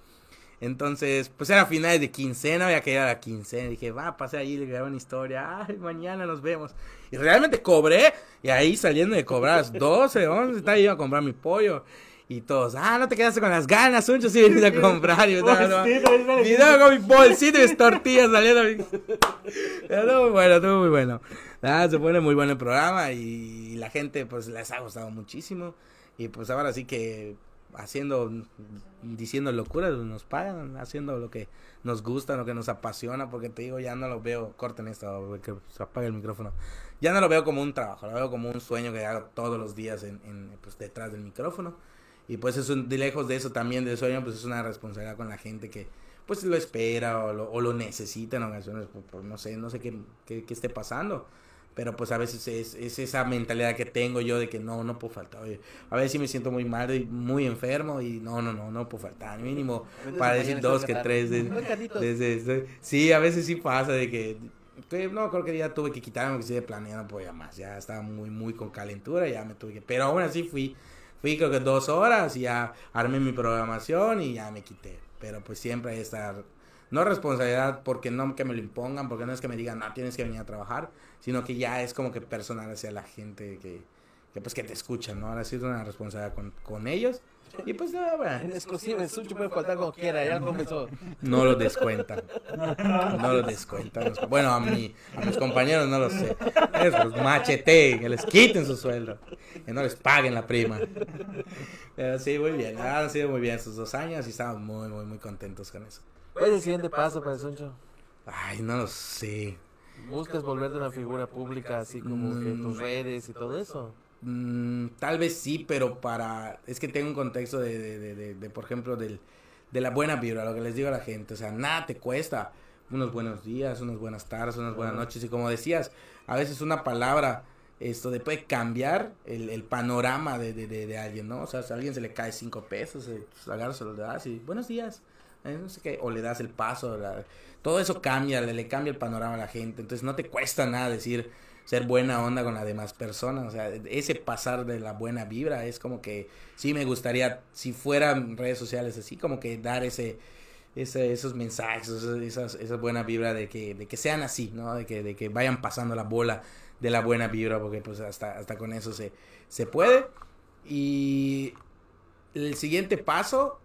Entonces, pues era finales de quincena, había que ir a la quincena. Dije, va, pasé ahí, le grabé una historia. Ay, mañana nos vemos. Y realmente cobré. Y ahí saliendo de cobrar a las 12, 11, estaba iba a comprar mi pollo. Y todos, ah, no te quedaste con las ganas, Uncho, sí viniste a comprar. Y yo. Video con mi bolsito y mis tortillas saliendo. Estuvo muy bueno, estuvo muy bueno. Nada, se pone muy bueno el programa y la gente pues les ha gustado muchísimo. Y pues ahora sí que haciendo, diciendo locuras, nos pagan, haciendo lo que nos gusta, lo que nos apasiona, porque te digo, ya no lo veo, corten esto, que se apague el micrófono. Ya no lo veo como un trabajo, lo veo como un sueño que hago todos los días en, en, pues, detrás del micrófono. Y pues es un, de lejos de eso también, del sueño, pues es una responsabilidad con la gente que pues lo espera o lo, necesita en ocasiones, por no sé, no sé qué, qué, qué esté pasando. Pero pues a veces es, es esa mentalidad que tengo yo de que no, no puedo faltar. Oye, a veces sí me siento muy mal y muy enfermo y no, no, no, no puedo faltar. Mínimo para decir dos que tres. de- desde- sí, a veces sí pasa de que, que no, creo que ya tuve que quitarme porque sí de planea no podía más. Ya estaba muy, muy con calentura ya me tuve que... Pero aún así fui, fui creo que dos horas y ya armé mi programación y ya me quité. Pero pues siempre hay esta... No responsabilidad porque no que me lo impongan, porque no es que me digan, no, tienes que venir a trabajar, sino que ya es como que personal hacia la gente que, que pues que te escuchan, ¿no? Ahora sí es una responsabilidad con, con ellos. Y pues no, bueno, En exclusiva, el Suncho puede faltar como quiera, ya comenzó. no lo descuentan. No lo descuentan. Bueno, a, mi, a mis compañeros no lo sé. Esos macheteen, que les quiten su sueldo. Que no les paguen la prima. Pero sí, muy bien. Han sido muy bien esos dos años y estamos muy, muy, muy contentos con eso. ¿Cuál es el siguiente paso para el Suncho? Ay, no lo sé. ¿Buscas volverte una figura pública así como que Mm. tus redes y todo eso? Mm, tal vez sí, pero para... Es que tengo un contexto de, de, de, por ejemplo, del, de la buena vibra, lo que les digo a la gente. O sea, nada te cuesta. Unos buenos días, unas buenas tardes, unas buenas noches. Y como decías, a veces una palabra esto de puede cambiar el, el panorama de, de, de, de alguien, ¿no? O sea, si a alguien se le cae cinco pesos, eh, pues, agarras, se lo das y buenos días. Eh, no sé qué, o le das el paso, la- todo eso cambia, le, cambia el panorama a la gente. Entonces no te cuesta nada decir ser buena onda con las demás personas. O sea, ese pasar de la buena vibra es como que sí me gustaría, si fueran redes sociales así, como que dar ese, esos mensajes, esas, esa buena vibra de que, sean así, ¿no? De que, vayan pasando la bola de la buena vibra, porque pues hasta, hasta con eso se, se puede. Y el siguiente paso,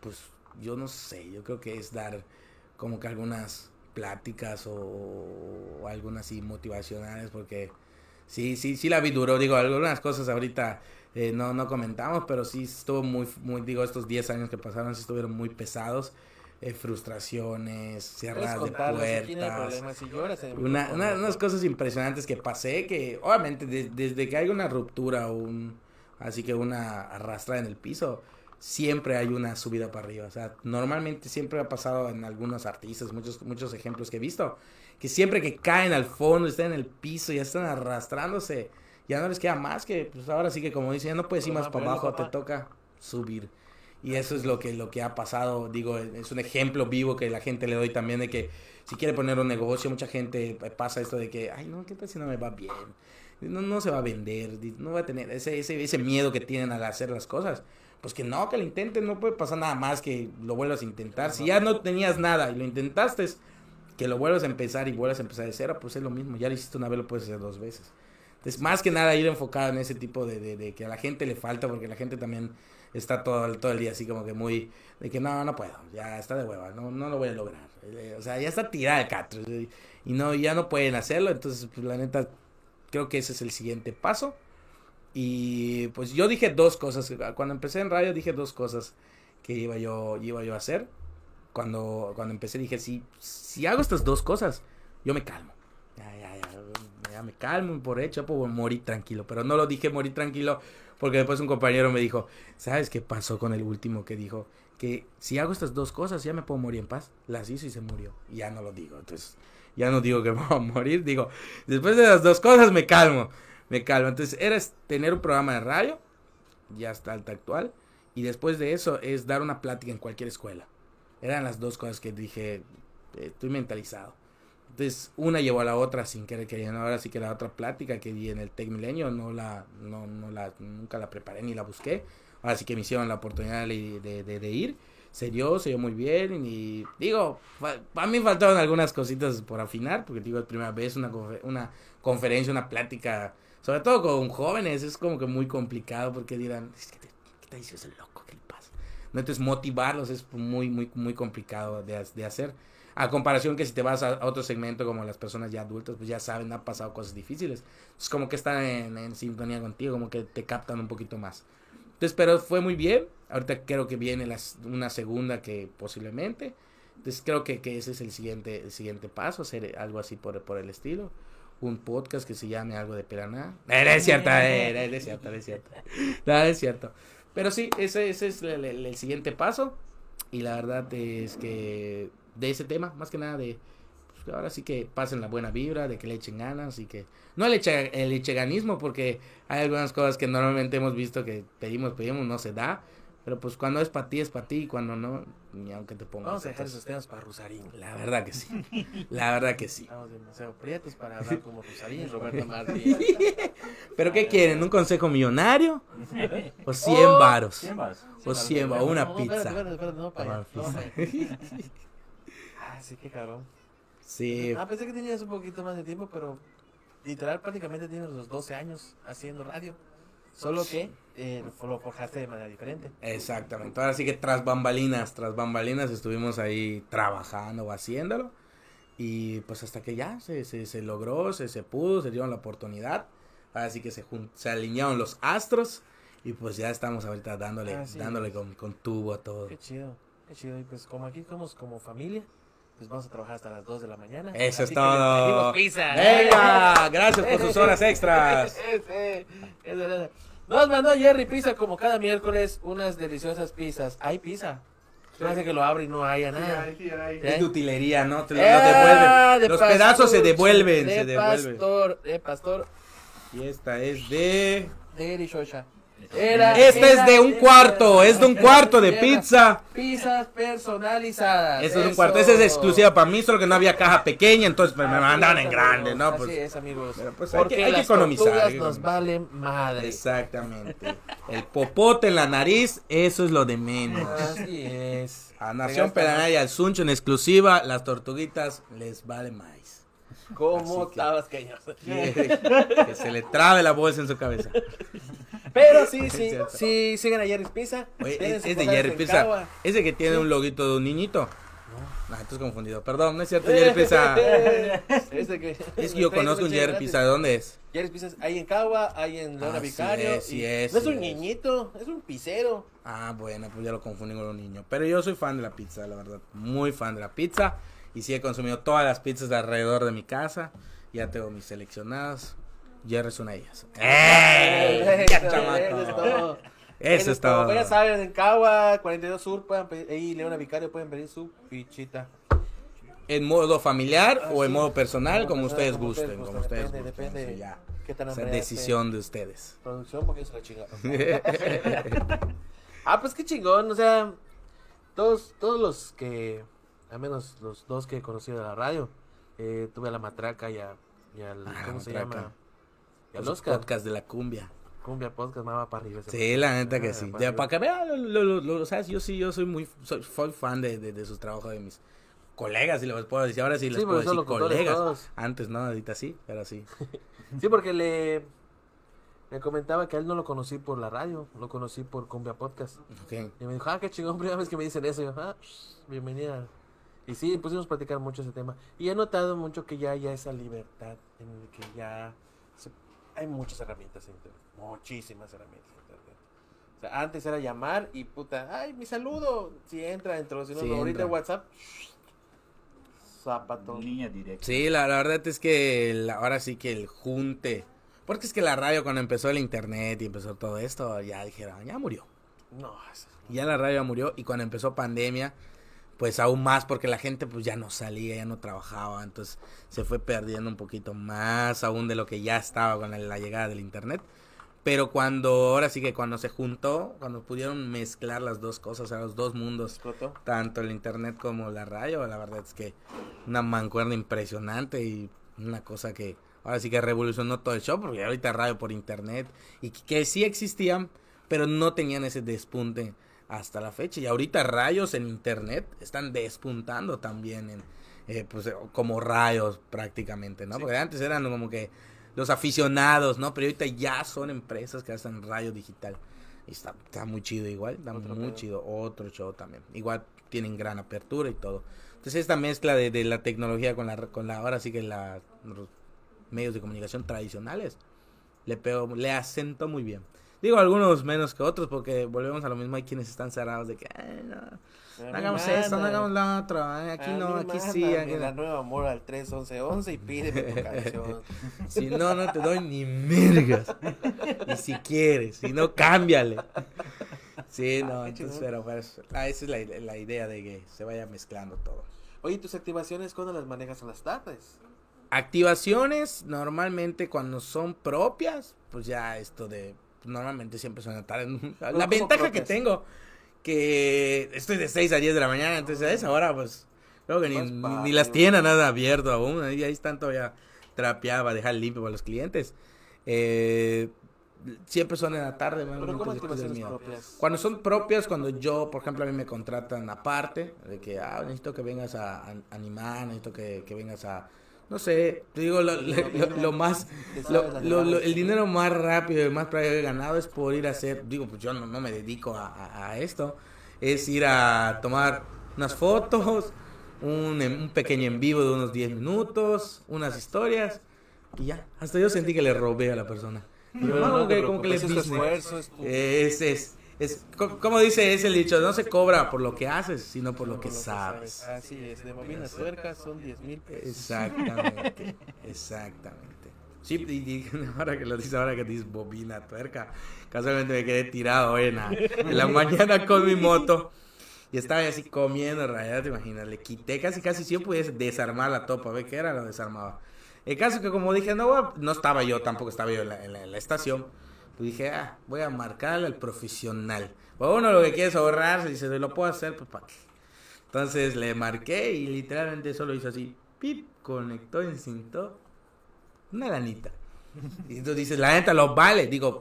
pues yo no sé, yo creo que es dar como que algunas pláticas o, o algunas así motivacionales, porque sí, sí, sí la vi duro, digo, algunas cosas ahorita eh, no, no comentamos, pero sí estuvo muy, muy, digo, estos 10 años que pasaron sí estuvieron muy pesados, eh, frustraciones, cerradas de puertas. Si lloras Una, una- unas cosas impresionantes que pasé que obviamente de- desde que hay una ruptura o un así que una arrastrada en el piso siempre hay una subida para arriba o sea normalmente siempre ha pasado en algunos artistas muchos muchos ejemplos que he visto que siempre que caen al fondo están en el piso ya están arrastrándose ya no les queda más que pues ahora sí que como dicen ya no puedes ir más para abajo te toca subir y eso es lo que lo que ha pasado digo es un ejemplo vivo que la gente le doy también de que si quiere poner un negocio, mucha gente pasa esto de que, ay, no, ¿qué tal si no me va bien? No, no se va a vender, no va a tener ese, ese, ese miedo que tienen al hacer las cosas. Pues que no, que lo intenten, no puede pasar nada más que lo vuelvas a intentar. Si ya no tenías nada y lo intentaste, que lo vuelvas a empezar y vuelvas a empezar de cero, pues es lo mismo. Ya lo hiciste una vez, lo puedes hacer dos veces. Entonces, más que nada ir enfocado en ese tipo de, de, de que a la gente le falta, porque la gente también está todo, el- todo el día así como que muy, de que no, no puedo, ya está de hueva, no, no lo voy a lograr. Eh, O sea, ya está tirada el catro y no, ya no pueden hacerlo, entonces, pues la neta, creo que ese es el siguiente paso. Y pues yo dije dos cosas, cuando empecé en radio dije dos cosas que iba yo, iba yo a hacer. Cuando, cuando empecé dije, si, si hago estas dos cosas, yo me calmo. Ya, ya, ya, ya me calmo por hecho, puedo morir tranquilo. Pero no lo dije morir tranquilo porque después un compañero me dijo, ¿sabes qué pasó con el último que dijo? Que si hago estas dos cosas ya me puedo morir en paz. Las hizo y se murió. Ya no lo digo. Entonces, ya no digo que me voy a morir. Digo, después de las dos cosas me calmo. Me calmo. Entonces, era tener un programa de radio, ya está alta actual. Y después de eso es dar una plática en cualquier escuela. Eran las dos cosas que dije, eh, estoy mentalizado. Entonces, una llevó a la otra sin querer queriendo. Ahora sí que la otra plática que di en el Tec Milenio no la, no, no la, nunca la preparé ni la busqué. Ahora sí que me hicieron la oportunidad de, de, ir. Se dio, se dio muy bien. Y digo, a mí faltaron algunas cositas por afinar, porque digo, es primera vez una, una conferencia, una plática, sobre todo con jóvenes, es como que muy complicado porque dirán, que te, ¿qué te dice ese loco? ¿Qué le pasa? No, entonces motivarlos es muy, muy, muy complicado de, de hacer. A comparación que si te vas a, otro segmento como las personas ya adultas, pues ya saben, han pasado cosas difíciles. Es como que están en, en sintonía contigo, como que te captan un poquito más. Entonces, pero fue muy bien. Ahorita creo que viene una segunda que posiblemente. Entonces creo que, que ese es el siguiente, el siguiente paso, hacer algo así por, por el estilo. Un podcast que se llame algo de Peraná. Eh, no es cierto, eh, es cierto, no es cierto. No, es cierto. Pero sí, ese, ese es el, siguiente paso. Y la verdad es que de ese tema, más que nada de pues ahora sí que pasen la buena vibra, de que le echen ganas y que no el, eche, el echeganismo porque hay algunas cosas que normalmente hemos visto que pedimos, pedimos, no se da, pero pues cuando es para ti es para ti y cuando no, ni aunque te pongas. Vamos a dejar esos temas para Rusarín. La verdad que sí, la verdad que sí. Estamos demasiado prietos para hablar como Rusarín, Roberto Martí. ¿Pero qué quieren? ¿Un consejo millonario? ¿O 100 Oh, varos? 100 varos. O 100 o una pizza. Ah, sí, qué cabrón. Sí, Ah, pensé que tenías un poquito más de tiempo, pero literal prácticamente tienes los 12 años haciendo radio. Solo que eh, lo forjaste de manera diferente. exactamente. Ahora sí que tras bambalinas, tras bambalinas estuvimos ahí trabajando o haciéndolo. Y pues hasta que ya se, se, se logró, se, se pudo, se dieron la oportunidad. Ahora sí que se, se alinearon los astros. Y pues ya estamos ahorita dándole, Así dándole es. con, con tubo a todo. Qué chido, qué chido. Y pues como aquí somos como familia, pues vamos a trabajar hasta las 2 de la mañana. Eso es todo. pizza. Venga, gracias por sus horas extras. Nos mandó Jerry Pizza como cada miércoles unas deliciosas pizzas. ¿Hay pizza? Parece que lo abre y no haya Sí. ¿Eh? Es de utilería, ¿no? Te lo, lo Ah, devuelven. de Los pedazos se devuelven, de se devuelven. pastor, de pastor, Y esta es de... de Erishosha. Era, Esta era es de un cuarto, es de un cuarto de pizza. Pizzas personalizadas. Ese es un cuarto, esa es exclusiva para mí, solo que no había caja pequeña, entonces me, me es, en grande, ¿no? Así Pues, es, amigos. Pero, pues, hay Porque que- hay que las economizar, que nos valen madre. exactamente. El popote en la nariz, eso es lo de menos. Así es. A Nación Pedanaya y al Suncho en exclusiva, las tortuguitas les vale más. Como tabasqueños. que se le trabe la bolsa en su cabeza. Pero sí, sí, sí, sigan a Jerry's Pizza. Oye, es, de Jerry Pizza. Ese que tiene Sí. un loguito de un niñito. No, estoy confundido. Perdón, no es cierto, Jerry Pizza. Ese que, Es que yo conozco un Jerry Pizza. ¿De dónde es? Jerry's Pizza hay en Cagua, hay en Leona Ah, sí Vicario. es, sí es, no es sí un es. niñito, es un pisero. Ah, bueno, pues ya lo confundí con un niño. Pero yo soy fan de la pizza, la verdad. Muy fan de la pizza. Y sí he consumido todas las pizzas de alrededor de mi casa. Ya tengo mis seleccionadas. Jerry es una de ellas. ¡Ey! ¡Ya, Eso, chamaco! eso es todo. Eso es todo. Ya saben, en Cagua, 42 Sur, pueden pedir, ahí Leona Vicario pueden pedir su pichita. En modo familiar Ah, o en sí. modo personal, como personal, ustedes como gusten. Como ustedes depende, gusten. depende. Eso ya. ¿Qué tan Esa decisión de ustedes. Producción, porque se la chingaron. ah, pues qué chingón, o sea, todos, todos los que, al menos los dos que he conocido de la radio, eh, tuve a la matraca y, a, y al, Ah, ¿cómo se llama? Y al Oscar. podcast de la cumbia. Cumbia Podcast, me va para arriba. Sí, la neta que Ah, sí. para Ya, para que vean, lo, lo, lo- ¿sabes? Yo sí, yo soy muy, soy, soy fan de, de, de sus trabajos, de mis colegas, si les puedo decir. Ahora sí les Sí, puedo decir colegas. todos. Antes no, ahorita sí, pero sí. Sí, porque le, me comentaba que a él no lo conocí por la radio, lo conocí por Cumbia Podcast. Ok. Y me dijo, ah, qué chingón, primera vez que me dicen eso. Y yo, ah, bienvenida. Y sí, pusimos a platicar mucho ese tema. Y he notado mucho que ya hay esa libertad en el que ya se- hay muchas herramientas en internet. Muchísimas herramientas en internet. O sea, antes era llamar y puta, ay, mi saludo. Si entra, entró. Si no, Sí, no, ahorita entra. WhatsApp, zapato. Línea directa. Sí, la, la verdad es que el- ahora sí que el junte. Porque es que la radio cuando empezó el internet y empezó todo esto, ya dijeron, ya murió. No, eso- Ya la radio ya murió y cuando empezó pandemia, pues aún más porque la gente pues ya no salía, ya no trabajaba, entonces se fue perdiendo un poquito más aún de lo que ya estaba con la, la llegada del internet. Pero cuando, ahora sí que cuando se juntó, cuando pudieron mezclar las dos cosas, o sea, los dos mundos, tanto el internet como la radio, la verdad es que una mancuerna impresionante y una cosa que ahora sí que revolucionó todo el show, porque ahorita radio por internet y que, que sí existían, pero no tenían ese despunte hasta la fecha. Y ahorita rayos en internet están despuntando también en eh, pues eh, como rayos prácticamente, ¿no? Sí. Porque antes eran como que los aficionados, ¿no? Pero ahorita ya son empresas que hacen radio digital. Y está, está muy chido igual, está Otro muy pedo. chido. Otro show también. Igual tienen gran apertura y todo. Entonces esta mezcla de, de la tecnología con la, con la ahora sí que la, los medios de comunicación tradicionales le pego, le asento muy bien. Digo algunos menos que otros porque volvemos a lo mismo, hay quienes están cerrados de que "Ay, no, no hagamos esto, no hagamos lo otro, ay, aquí no, aquí sí, aquí La nueva amor al 31111 y pídeme tu canción. Si no, no te doy ni mergas. Y si quieres, si no, cámbiale. Sí, no, entonces, pero pues, ah, esa es la, la idea de que se vaya mezclando todo. Oye, ¿tus activaciones cuándo las manejas en las tardes? Activaciones, normalmente cuando son propias, pues ya esto de, normalmente siempre son tarde. La ¿Cómo ventaja que tengo, que estoy de 6 a 10 de la mañana, entonces a esa hora, pues, creo que ni, las tienen nada abierto aún, ahí, ahí están todavía trapeadas para dejar limpio para los clientes. Eh, siempre son en la tarde, Pero normalmente ¿cómo después del activaciones mío. propias? Cuando son propias, cuando yo, por ejemplo, a mí me contratan aparte, de que, ah, necesito que vengas a, a- animar, necesito que, que vengas a, no sé, te digo, lo, lo- lo- lo más, el dinero más rápido y más rápido que he ganado es por ir a hacer, digo, pues yo no, no me dedico a, a- a esto, es ir a tomar unas fotos, un, un pequeño en vivo de unos 10 minutos, unas historias, y ya, hasta yo sentí que le robé a la persona. No, no te que como que le preocupes, es tu business. esfuerzo, es tu- Es, es, es, co- como dice ese dicho, no se cobra por lo que haces, sino por lo que sabes. Así es, de bobinas tuercas son 10 mil pesos. Exactamente, exactamente. Sí, y, ahora que lo dices, ahora que dices bobina, tuerca, casualmente me quedé tirado en la, en la mañana con mi moto y estaba así comiendo, en realidad, te imaginas, le quité casi, casi si yo pudiese desarmar la topa, a ver qué era, lo desarmaba. El caso que como dije, no, no estaba yo, tampoco estaba yo en la, en la- en la estación, pues dije, ah, voy a marcarle al profesional. Pues uno lo que quiere es ahorrarse, dice, lo puedo hacer, pues para qué. Entonces le marqué y literalmente solo hizo así, pip, conectó, incintó una lanita. Y entonces dices, la neta lo vale. Digo,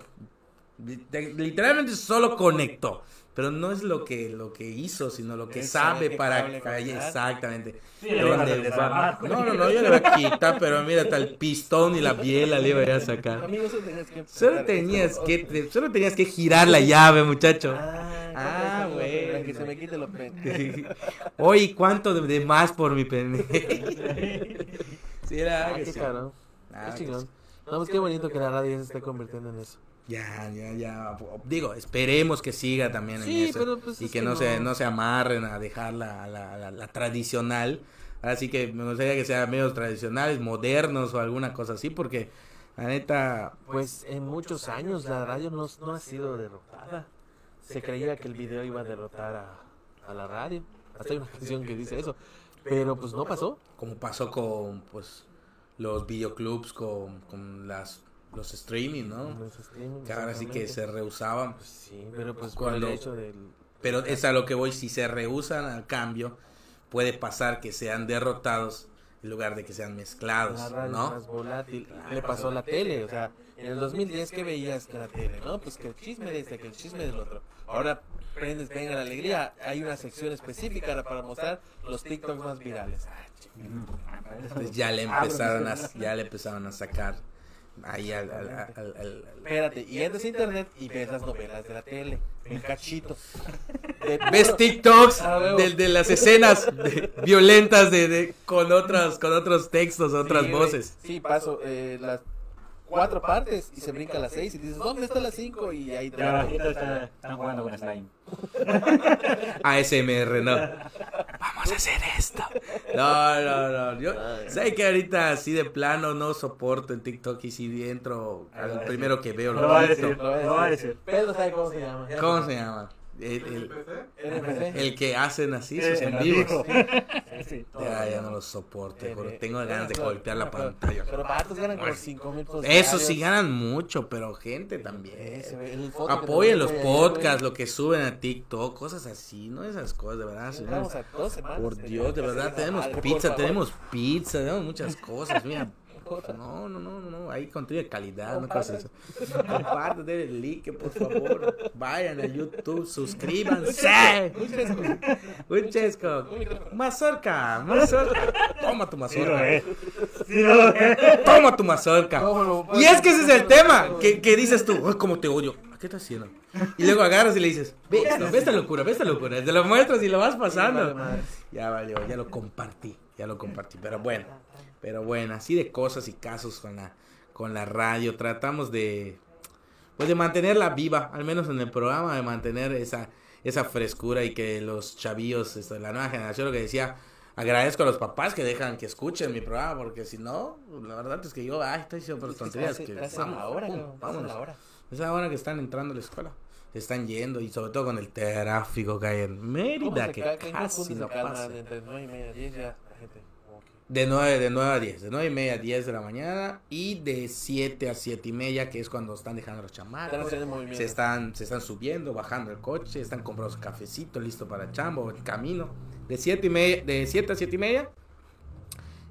literalmente solo conectó. Pero no es lo que, lo que hizo, sino lo que sabe para. Exactamente. No, no, no, yo le voy a quitar, pero mira, hasta el pistón y la biela le iba a ir a sacar. Amigo, solo tenías que Solo tenías que, girar la llave, muchacho. Ah, Ah, para Que se me quite lo pendejo. Oye, ¿cuánto de, más por mi pendejo? sí, era Ah, qué caro. Ah, Qué que chingón. No, pues qué bonito que la radio se esté convirtiendo en eso. Ya, ya, ya. Digo, esperemos que siga también en Sí, eso. pero, pues, y que, no, Se, no se amarren a dejar la, la, la- la tradicional. Así que me gustaría que sean medios tradicionales, modernos o alguna cosa así, porque la neta, Pues en muchos años la radio no, no ha sido derrotada. Se creía que el video iba a derrotar a, a la radio. Hasta hay una canción que dice eso. Pero pues no pasó. como pasó con pues los videoclubs, con, con las los streaming, ¿no? Los streaming, Que ahora sí que se rehusaban. Pues sí, pero pues por Cuando- el hecho del... Pero es a lo que voy, si se rehusan al cambio, puede pasar que sean derrotados en lugar de que sean mezclados, La radio es ¿no? más volátil. Le pasó a la tele, o sea, en el 2010 que veías que la tele, ¿no? Pues que el chisme de este, que el chisme del otro. Ahora prendes, venga la alegría, hay una sección específica para mostrar los TikToks más virales. Ah, ya le empezaron a, ya le empezaron a sacar ahí al, al- al- al- al- Espérate, y entras a internet y ves las novelas de la tele, en cachitos. De ves TikToks Ah, de, de las escenas de- violentas de, de- con otros con otros textos, otras Sí, voces. Sí, paso eh, las cuatro partes y se brinca a las seis y dices, ¿dónde está las cinco? Y ahí te abajito está- están jugando con slime. ASMR, no. Vamos a hacer esto. No, no, no. Yo sé que ahorita así de plano no soporto en TikTok y si entro al primero que veo Lo lo va a quito. decir, lo va a decir. Pedro sabe cómo se llama. ¿Cómo se llama? El, el- NPC. el que hacen así Sí, sus en. Sí, todo. Ya, ya no los soporto, Eh, eh, Tengo ganas de golpear la pero- pantalla. Pero patos ganan como 5 mil pesos. Eso sí ganan mucho, pero gente también. El Apoyen los podcasts, lo que suben a TikTok, cosas así, no esas cosas, de verdad. Sí, señores. Vamos a dos semanas. Por Dios, de verdad, tenemos pizza, tenemos pizza, tenemos muchas cosas, mira. No, no, no, no, no, ahí contenido de calidad, no cosas eso. Comparte, denle like, por favor. Vayan a YouTube, suscríbanse. Un chesco. Mazorca, mazorca. Toma tu mazorca. Toma tu mazorca. ¿Cómo lo- Y es que ese es el tema, que, que dices tú, "Ay, cómo te odio. ¿Qué estás haciendo? Y luego agarras y le dices, ve esto, ve esta locura, ve esta locura. Te lo muestras y lo vas pasando. Ya valió, ya lo compartí, ya lo compartí. Pero bueno, pero bueno, así de cosas y casos con la, con la radio. Tratamos de, pues de mantenerla viva, al menos en el programa, de mantener esa, esa frescura y que los chavillos, esto, la nueva generación, lo que decía, agradezco a los papás que dejan que escuchen mi programa, porque si no, la verdad es que yo, ay, estoy diciendo por tonterías. que vamos, la hora, pum, cabrón, hace vámonos. la hora. Es la hora que están entrando a la escuela. se están yendo y sobre todo con el tráfico que hay en ¿Cómo Mérida, que casi no pasa. De 9, de 9 a 10, de 9 y media a 10 de la mañana y de 7 a 7 y media, que es cuando están dejando a los chamacos. Se están, se están subiendo, bajando el coche, están comprando su cafecito listo para chambo, el camino. De 7 y media, de 7 a 7 y media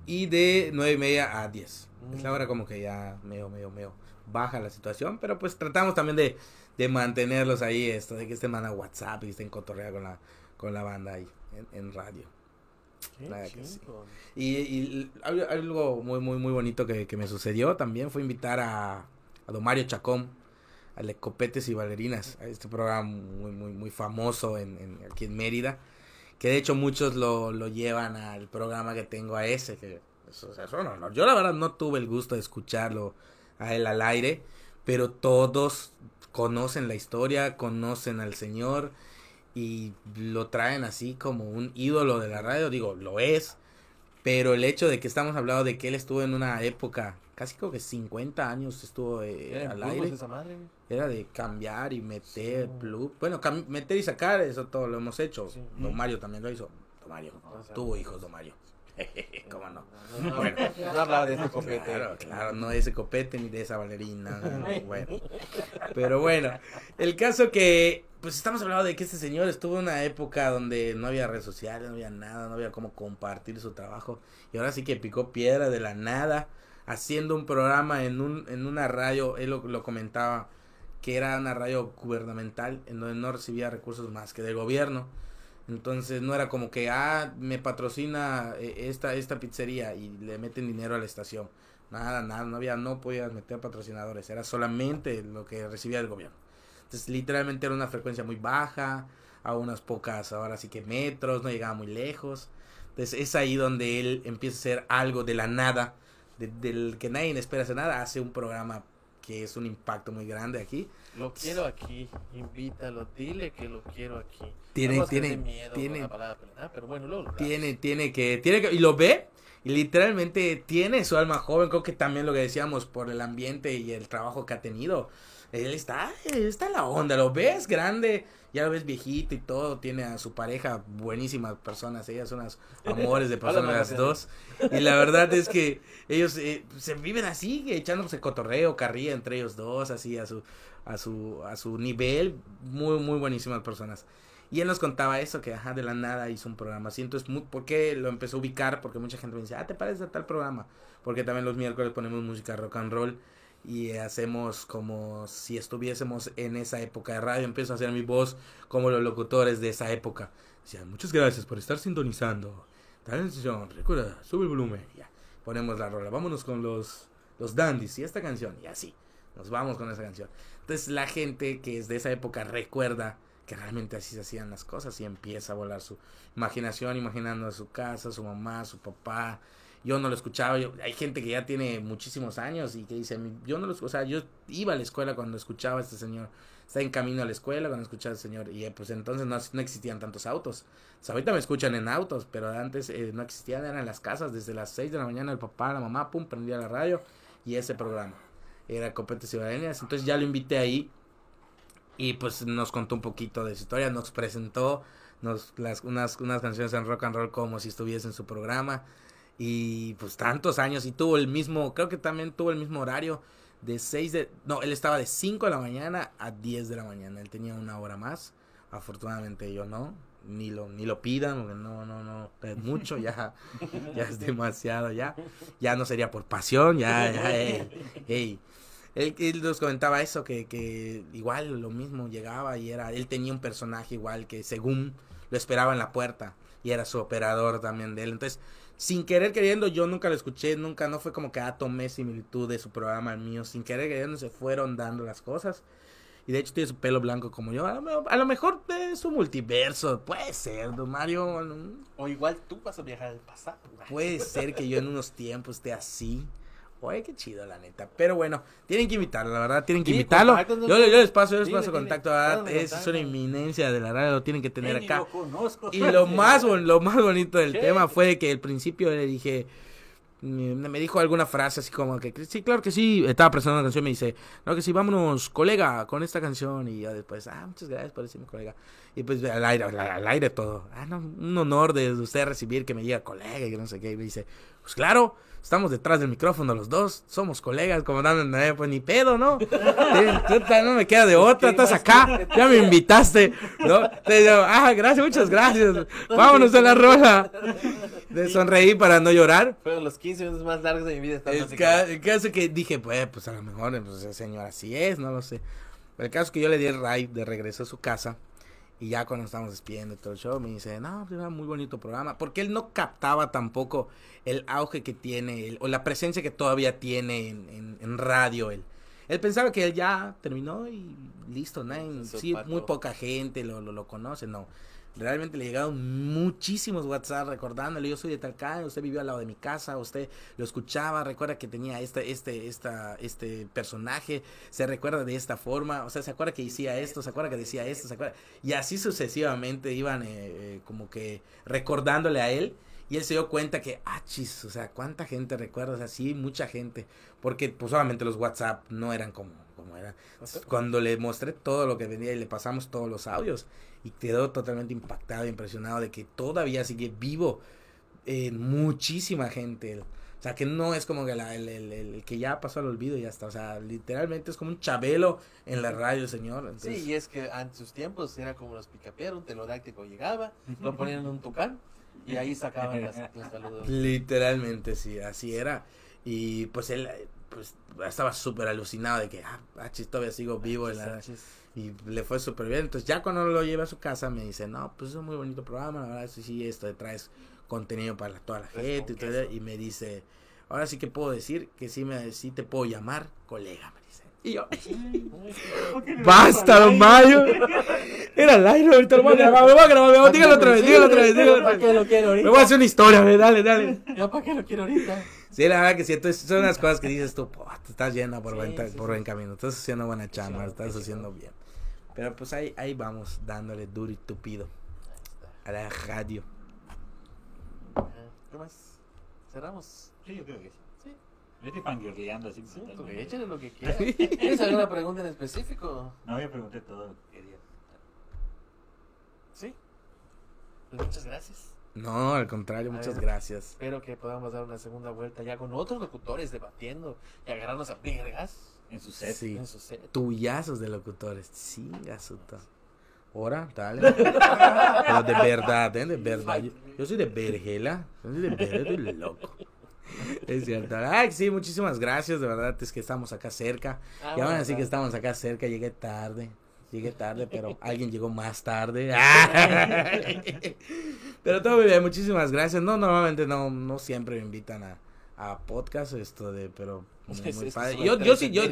y de 9 y media a 10. Es la hora como que ya medio, medio, medio baja la situación, pero pues tratamos también de, de mantenerlos ahí, esto, de que estén manda WhatsApp y estén cotorrea con la, con la banda ahí en, en radio. Qué Nada que sí. chingón. Y, y algo- muy, muy, muy bonito que, que me sucedió también fue invitar a, a don Mario Chacón, al de Copetes y Bailarinas, a este programa muy, muy, muy famoso en, en- aquí en Mérida, que de hecho muchos lo, lo llevan al programa que tengo a ese, que eso, eso no, no. yo la verdad no tuve el gusto de escucharlo a él al aire, pero todos conocen la historia, conocen al señor y lo traen así como un ídolo de la radio, digo, lo es, pero el hecho de que estamos hablando de que él estuvo en una época, casi creo que 50 años estuvo eh, al aire, esa madre, güey. era de cambiar y meter, Sí. plug, bueno, meter y sacar, eso todo lo hemos hecho, Sí. don Mario también lo hizo, don Mario, tuvo hijos, don Mario, cómo no. No, no, Bueno. no hablaba de ese copete. Claro, claro, no de ese copete ni de esa bailarina. Bueno. Pero bueno, el caso que, pues estamos hablando de que este señor estuvo en una época donde no había redes sociales, no había nada, no había cómo compartir su trabajo. Y ahora sí que picó piedra de la nada, haciendo un programa en, un, en una radio, él lo, lo comentaba, que era una radio gubernamental, en donde no recibía recursos más que del gobierno. Entonces no era como que, ah, me patrocina eh, esta, esta pizzería y le meten dinero a la estación. Nada, nada, no había, no podías meter patrocinadores, era solamente lo que recibía el gobierno. Entonces literalmente era una frecuencia muy baja, a unas pocas, ahora sí que metros, no llegaba muy lejos. Entonces es ahí donde él empieza a hacer algo de la nada, de- del que nadie espera hacer nada, hace un programa que es un impacto muy grande aquí. Lo quiero aquí, invítalo, dile que lo quiero aquí. Tiene- No tiene- miedo tiene- la palabra, pero- bueno, luego lo tiene, tiene que, tiene que, y lo ve, y literalmente tiene su alma joven, creo que también lo que decíamos por el ambiente y el trabajo que ha tenido. Él está, está en la onda, lo ves grande, ya lo ves viejito y todo, tiene a su pareja, buenísimas personas, ellas son unas amores de personas las dos. Y la verdad es que ellos eh, se viven así, echándose cotorreo, carrilla entre ellos dos, así a su, a su, a su nivel, muy, muy buenísimas personas. Y él nos contaba eso, que ajá, de la nada hizo un programa así. Entonces, ¿por qué lo empezó a ubicar? Porque mucha gente me dice, ah, ¿te parece a tal programa? Porque también los miércoles ponemos música rock and roll y hacemos como si estuviésemos en esa época de radio. Empiezo a hacer mi voz como los locutores de esa época. Decían, muchas gracias por estar sintonizando. Tal recuerda, sube el volumen. Ya, ponemos la rola. Vámonos con los, los dandies y esta canción. Y así, nos vamos con esa canción. Entonces, la gente que es de esa época recuerda que realmente así se hacían las cosas y empieza a volar su imaginación, imaginando a su casa, su mamá, su papá. Yo no lo escuchaba, yo- hay gente que ya tiene muchísimos años y que dice, "Mi- yo no lo, o sea, yo iba a la escuela cuando escuchaba a este señor, está en camino a la escuela cuando escuchaba a este señor y eh, pues entonces no, no existían tantos autos. Sea, ahorita me escuchan en autos, pero antes eh, no existían, eran en las casas, desde las 6 de la mañana el papá, la mamá, pum, prendía la radio y ese programa. Era Copetes y entonces ya lo invité ahí y pues nos contó un poquito de su historia, nos presentó nos, las, unas, unas canciones en rock and roll como si estuviese en su programa y pues tantos años y tuvo el mismo, creo que también tuvo el mismo horario de 6 de, no, él estaba de 5 de la mañana a 10 de la mañana, él tenía una hora más, afortunadamente yo no, ni lo, ni lo pidan, porque no, no, no, es mucho, ya, ya es demasiado, ya, ya no sería por pasión, ya, ya, ey, ey. Él, él nos comentaba eso, que, que igual lo mismo llegaba y era, él tenía un personaje igual que según lo esperaba en la puerta y era su operador también de él. Entonces, sin querer queriendo, yo nunca lo escuché, nunca, no fue como que ah, tomé similitud de su programa al mío, sin querer queriendo se fueron dando las cosas. Y de hecho tiene su pelo blanco como yo, a lo, mejor- a lo mejor es un multiverso, puede ser, don Mario, O igual tú vas a viajar al pasado. Puede ser que yo en unos tiempos esté así. Oye, qué chido, la neta. Pero bueno, tienen que invitarlo, la verdad, tienen que Sí, invitarlo. Yo, les paso, yo les paso contacto. Es, una inminencia de la radio, lo tienen que tener acá. lo conozco. Y lo más, lo más bonito del tema fue que al principio le dije, me, me dijo alguna frase así como que, sí, claro que sí, estaba presentando una canción y me dice, no, que sí, vámonos, colega, con esta canción. Y yo después, ah, muchas gracias por decirme colega. Y pues al aire, al, al aire todo. Ah, no, un honor de usted recibir que me diga colega y que no sé qué. Y me dice, pues claro, estamos detrás del micrófono los dos, somos colegas, como dando, eh, pues ni pedo, ¿no? No me queda de otra, estás acá, ya me invitaste, ¿no? Te digo, ah, gracias, muchas gracias, vámonos a la roja. De sonreí para no llorar. Fueron los 15 minutos más largos de mi vida. El, ca- el caso que dije, pues, pues a lo mejor, pues, señor así es, no lo sé. El caso es que yo le di el ride de regreso a su casa. Y ya cuando estábamos despidiendo todo el show, me dice, no, pues era muy bonito programa. Porque él no captaba tampoco el auge que tiene, el- o la presencia que todavía tiene en, en- en radio él. Él pensaba que él ya terminó y listo, ¿no? Sí, muy poca gente lo, lo, lo conoce, no. Realmente le llegaron muchísimos WhatsApp recordándole, yo soy de Talcán, usted vivió al lado de mi casa, usted lo escuchaba, recuerda que tenía este, este, esta, este personaje, se recuerda de esta forma, o sea, se acuerda que decía esto, se acuerda que decía esto, se acuerda, y así sucesivamente iban eh, eh, como que recordándole a él, y él se dio cuenta que, ah, chis, o sea, cuánta gente recuerda, o sea, sí, mucha gente, porque pues solamente los WhatsApp no eran como, como eran. Cuando le mostré todo lo que venía y le pasamos todos los audios, y quedó totalmente impactado, impresionado de que todavía sigue vivo eh, muchísima gente. O sea, que no es como que la- el, el- el que ya pasó al olvido y ya está. O sea, literalmente es como un chabelo en la radio, señor. Entonces, Sí, y es que ante sus tiempos era como los picapiedras, un telodáctico llegaba, lo ponían en un tucán y ahí sacaban las, los saludos. Literalmente, sí, así era. Y pues él pues estaba súper alucinado de que, ah, ah, todavía sigo vivo en la... Sánchez. Y le fue súper bien. Entonces ya cuando lo llevé a su casa me dice, no, pues es un muy bonito programa, la verdad, sí, sí, esto traes contenido para toda la gente y, todo, y me dice, ahora sí que puedo decir que sí, me, sí te puedo llamar colega, me dice. Y yo, basta, don Mayo. Era al aire, ahorita lo voy a grabar, me voy a grabar, me dígalo otra vez, dígalo otra vez, dígalo otra ¿Para vez. qué lo quiero Me ahorita? voy a hacer una historia, dale, dale. ¿Ya para qué lo quiero ahorita? Sí, la verdad que sí, entonces son unas cosas que dices tú, "Puh, te estás yendo por, buen, por buen camino, estás haciendo buena chamba, estás haciendo bien. Pero pues ahí, ahí vamos, dándole duro y tupido a la radio. ¿Qué más? ¿Cerramos? Sí, yo creo que sí. Sí. Yo estoy fangirleando así. Sí, totalmente. porque échale lo que quieras. ¿Tienes alguna pregunta en específico? No, yo pregunté todo lo que quería. Sí. Pues muchas gracias. No, al contrario, A muchas ver. gracias. Espero que podamos dar una segunda vuelta ya con otros locutores debatiendo y agarrarnos a vergas En su set. Sí. en su set. Tuyazos de locutores, sí, asuta. Ahora, dale. Pero de verdad, ¿eh? De verdad. Yo, yo soy de Vergela, yo soy de Vergela, estoy loco. Es cierto. Ay, sí, muchísimas gracias, de verdad, es que estamos acá cerca. Ah, Y bueno, así que estamos acá cerca, llegué tarde. Llegué tarde, pero alguien llegó más tarde. Pero todo muy bien, muchísimas gracias. No, normalmente no, no siempre me invitan a, a podcast, esto de, pero muy, muy padre. Yo, yo sí, yo,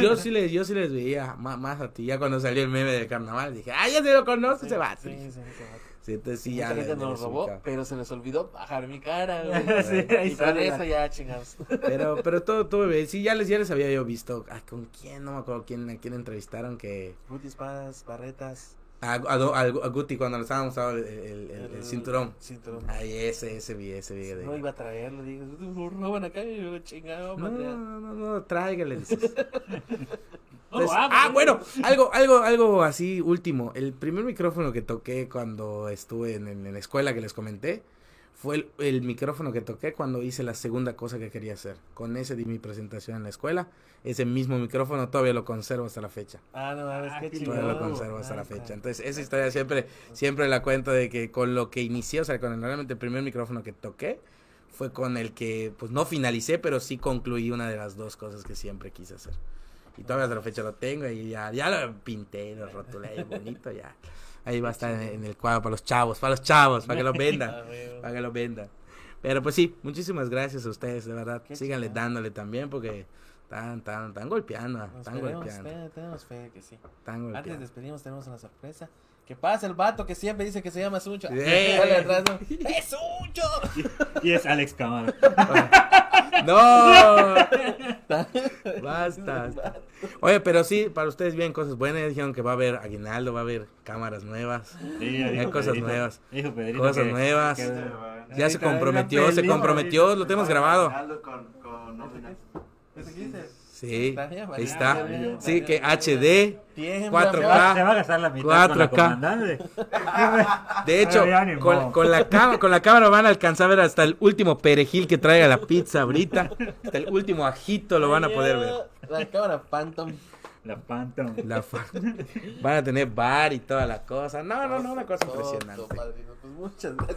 yo, sí les, yo sí les veía más, más a ti. Ya cuando salió el meme del carnaval, dije, ah, ya se lo conoce, se va. Sí, Sí, entonces sí, ya. gente nos robó, pero se les olvidó bajar mi cara, güey. Y con eso ya chingados. Pero, pero todo, todo bien. Sí, ya les, ya les había yo visto. Ah, ¿Con quién? No me acuerdo quién, a quién entrevistaron que... Ruti Espadas, Barretas. A, a, a- a Guti cuando le estábamos dando el, el- el- el cinturón. Cinturón. Ay, ese, ese vi, ese vi. No iba a traerlo, digo, lo roban acá y lo chingado, No, no, no, no, tráigale. No, Entonces, ah, no. bueno, algo, algo, algo así último. El primer micrófono que toqué cuando estuve en, en la escuela que les comenté fue el, el micrófono que toqué cuando hice la segunda cosa que quería hacer. Con ese di mi presentación en la escuela. Ese mismo micrófono todavía lo conservo hasta la fecha. Ah, no mames, qué qué chingón. Todavía lo conservo hasta la fecha. Entonces, esa historia siempre, siempre la cuento de que con lo que inicié, o sea, con el, realmente el primer micrófono que toqué, fue con el que, pues no finalicé, pero sí concluí una de las dos cosas que siempre quise hacer. Y todavía hasta la fecha lo tengo y ya, ya lo pinté, lo rotulé ahí bonito, ya. Ahí va a estar en, en el cuadro para los chavos, para los chavos, para que lo vendan, para que lo vendan. Pero pues sí, muchísimas gracias a ustedes, de verdad. Qué Síganle dándole también porque están, están, están golpeando, están golpeando, fe, tenemos fe que sí. están Antes de golpeando. despedirnos tenemos una sorpresa. Que pasa el vato que siempre dice que se llama Suncho. ¡Eh! Dale atrás, ¿no? ¡Es Suncho! Y es Alex Camargo. ¡No! Basta. Oye, pero sí, para ustedes vienen cosas buenas. Dijeron que va a haber aguinaldo, va a haber cámaras nuevas. Sí, Hay cosas Pedrito- nuevas. dijo Pedrito Cosas que- nuevas. que- Ya se comprometió, se comprometió, lo tenemos grabado. Con, con nóminas. ¿Ese qué Sí, Está bien, ahí está. Sí, que. HD. Tiembla, 4K. Se va, a gastar la mitad con la 4K. comandante. De hecho, con, con la cama, con la cámara van a alcanzar a ver hasta el último perejil que traiga la pizza ahorita. Hasta el último ajito lo van a poder ver. La cámara Phantom. La Phantom. La fa- Van a tener bar y toda la cosa. No, no, no, una cosa Todo, impresionante. padrino. Pues muchas gracias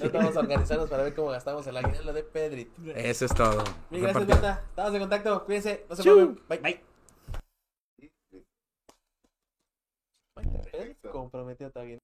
por vamos a organizarnos para ver cómo gastamos el aguinaldo de Pedrito. Eso es todo. Mil gracias. Nata. Estamos en contacto. Cuídense. No se Chu. muevan. Bye. Bye. Pedro comprometió también.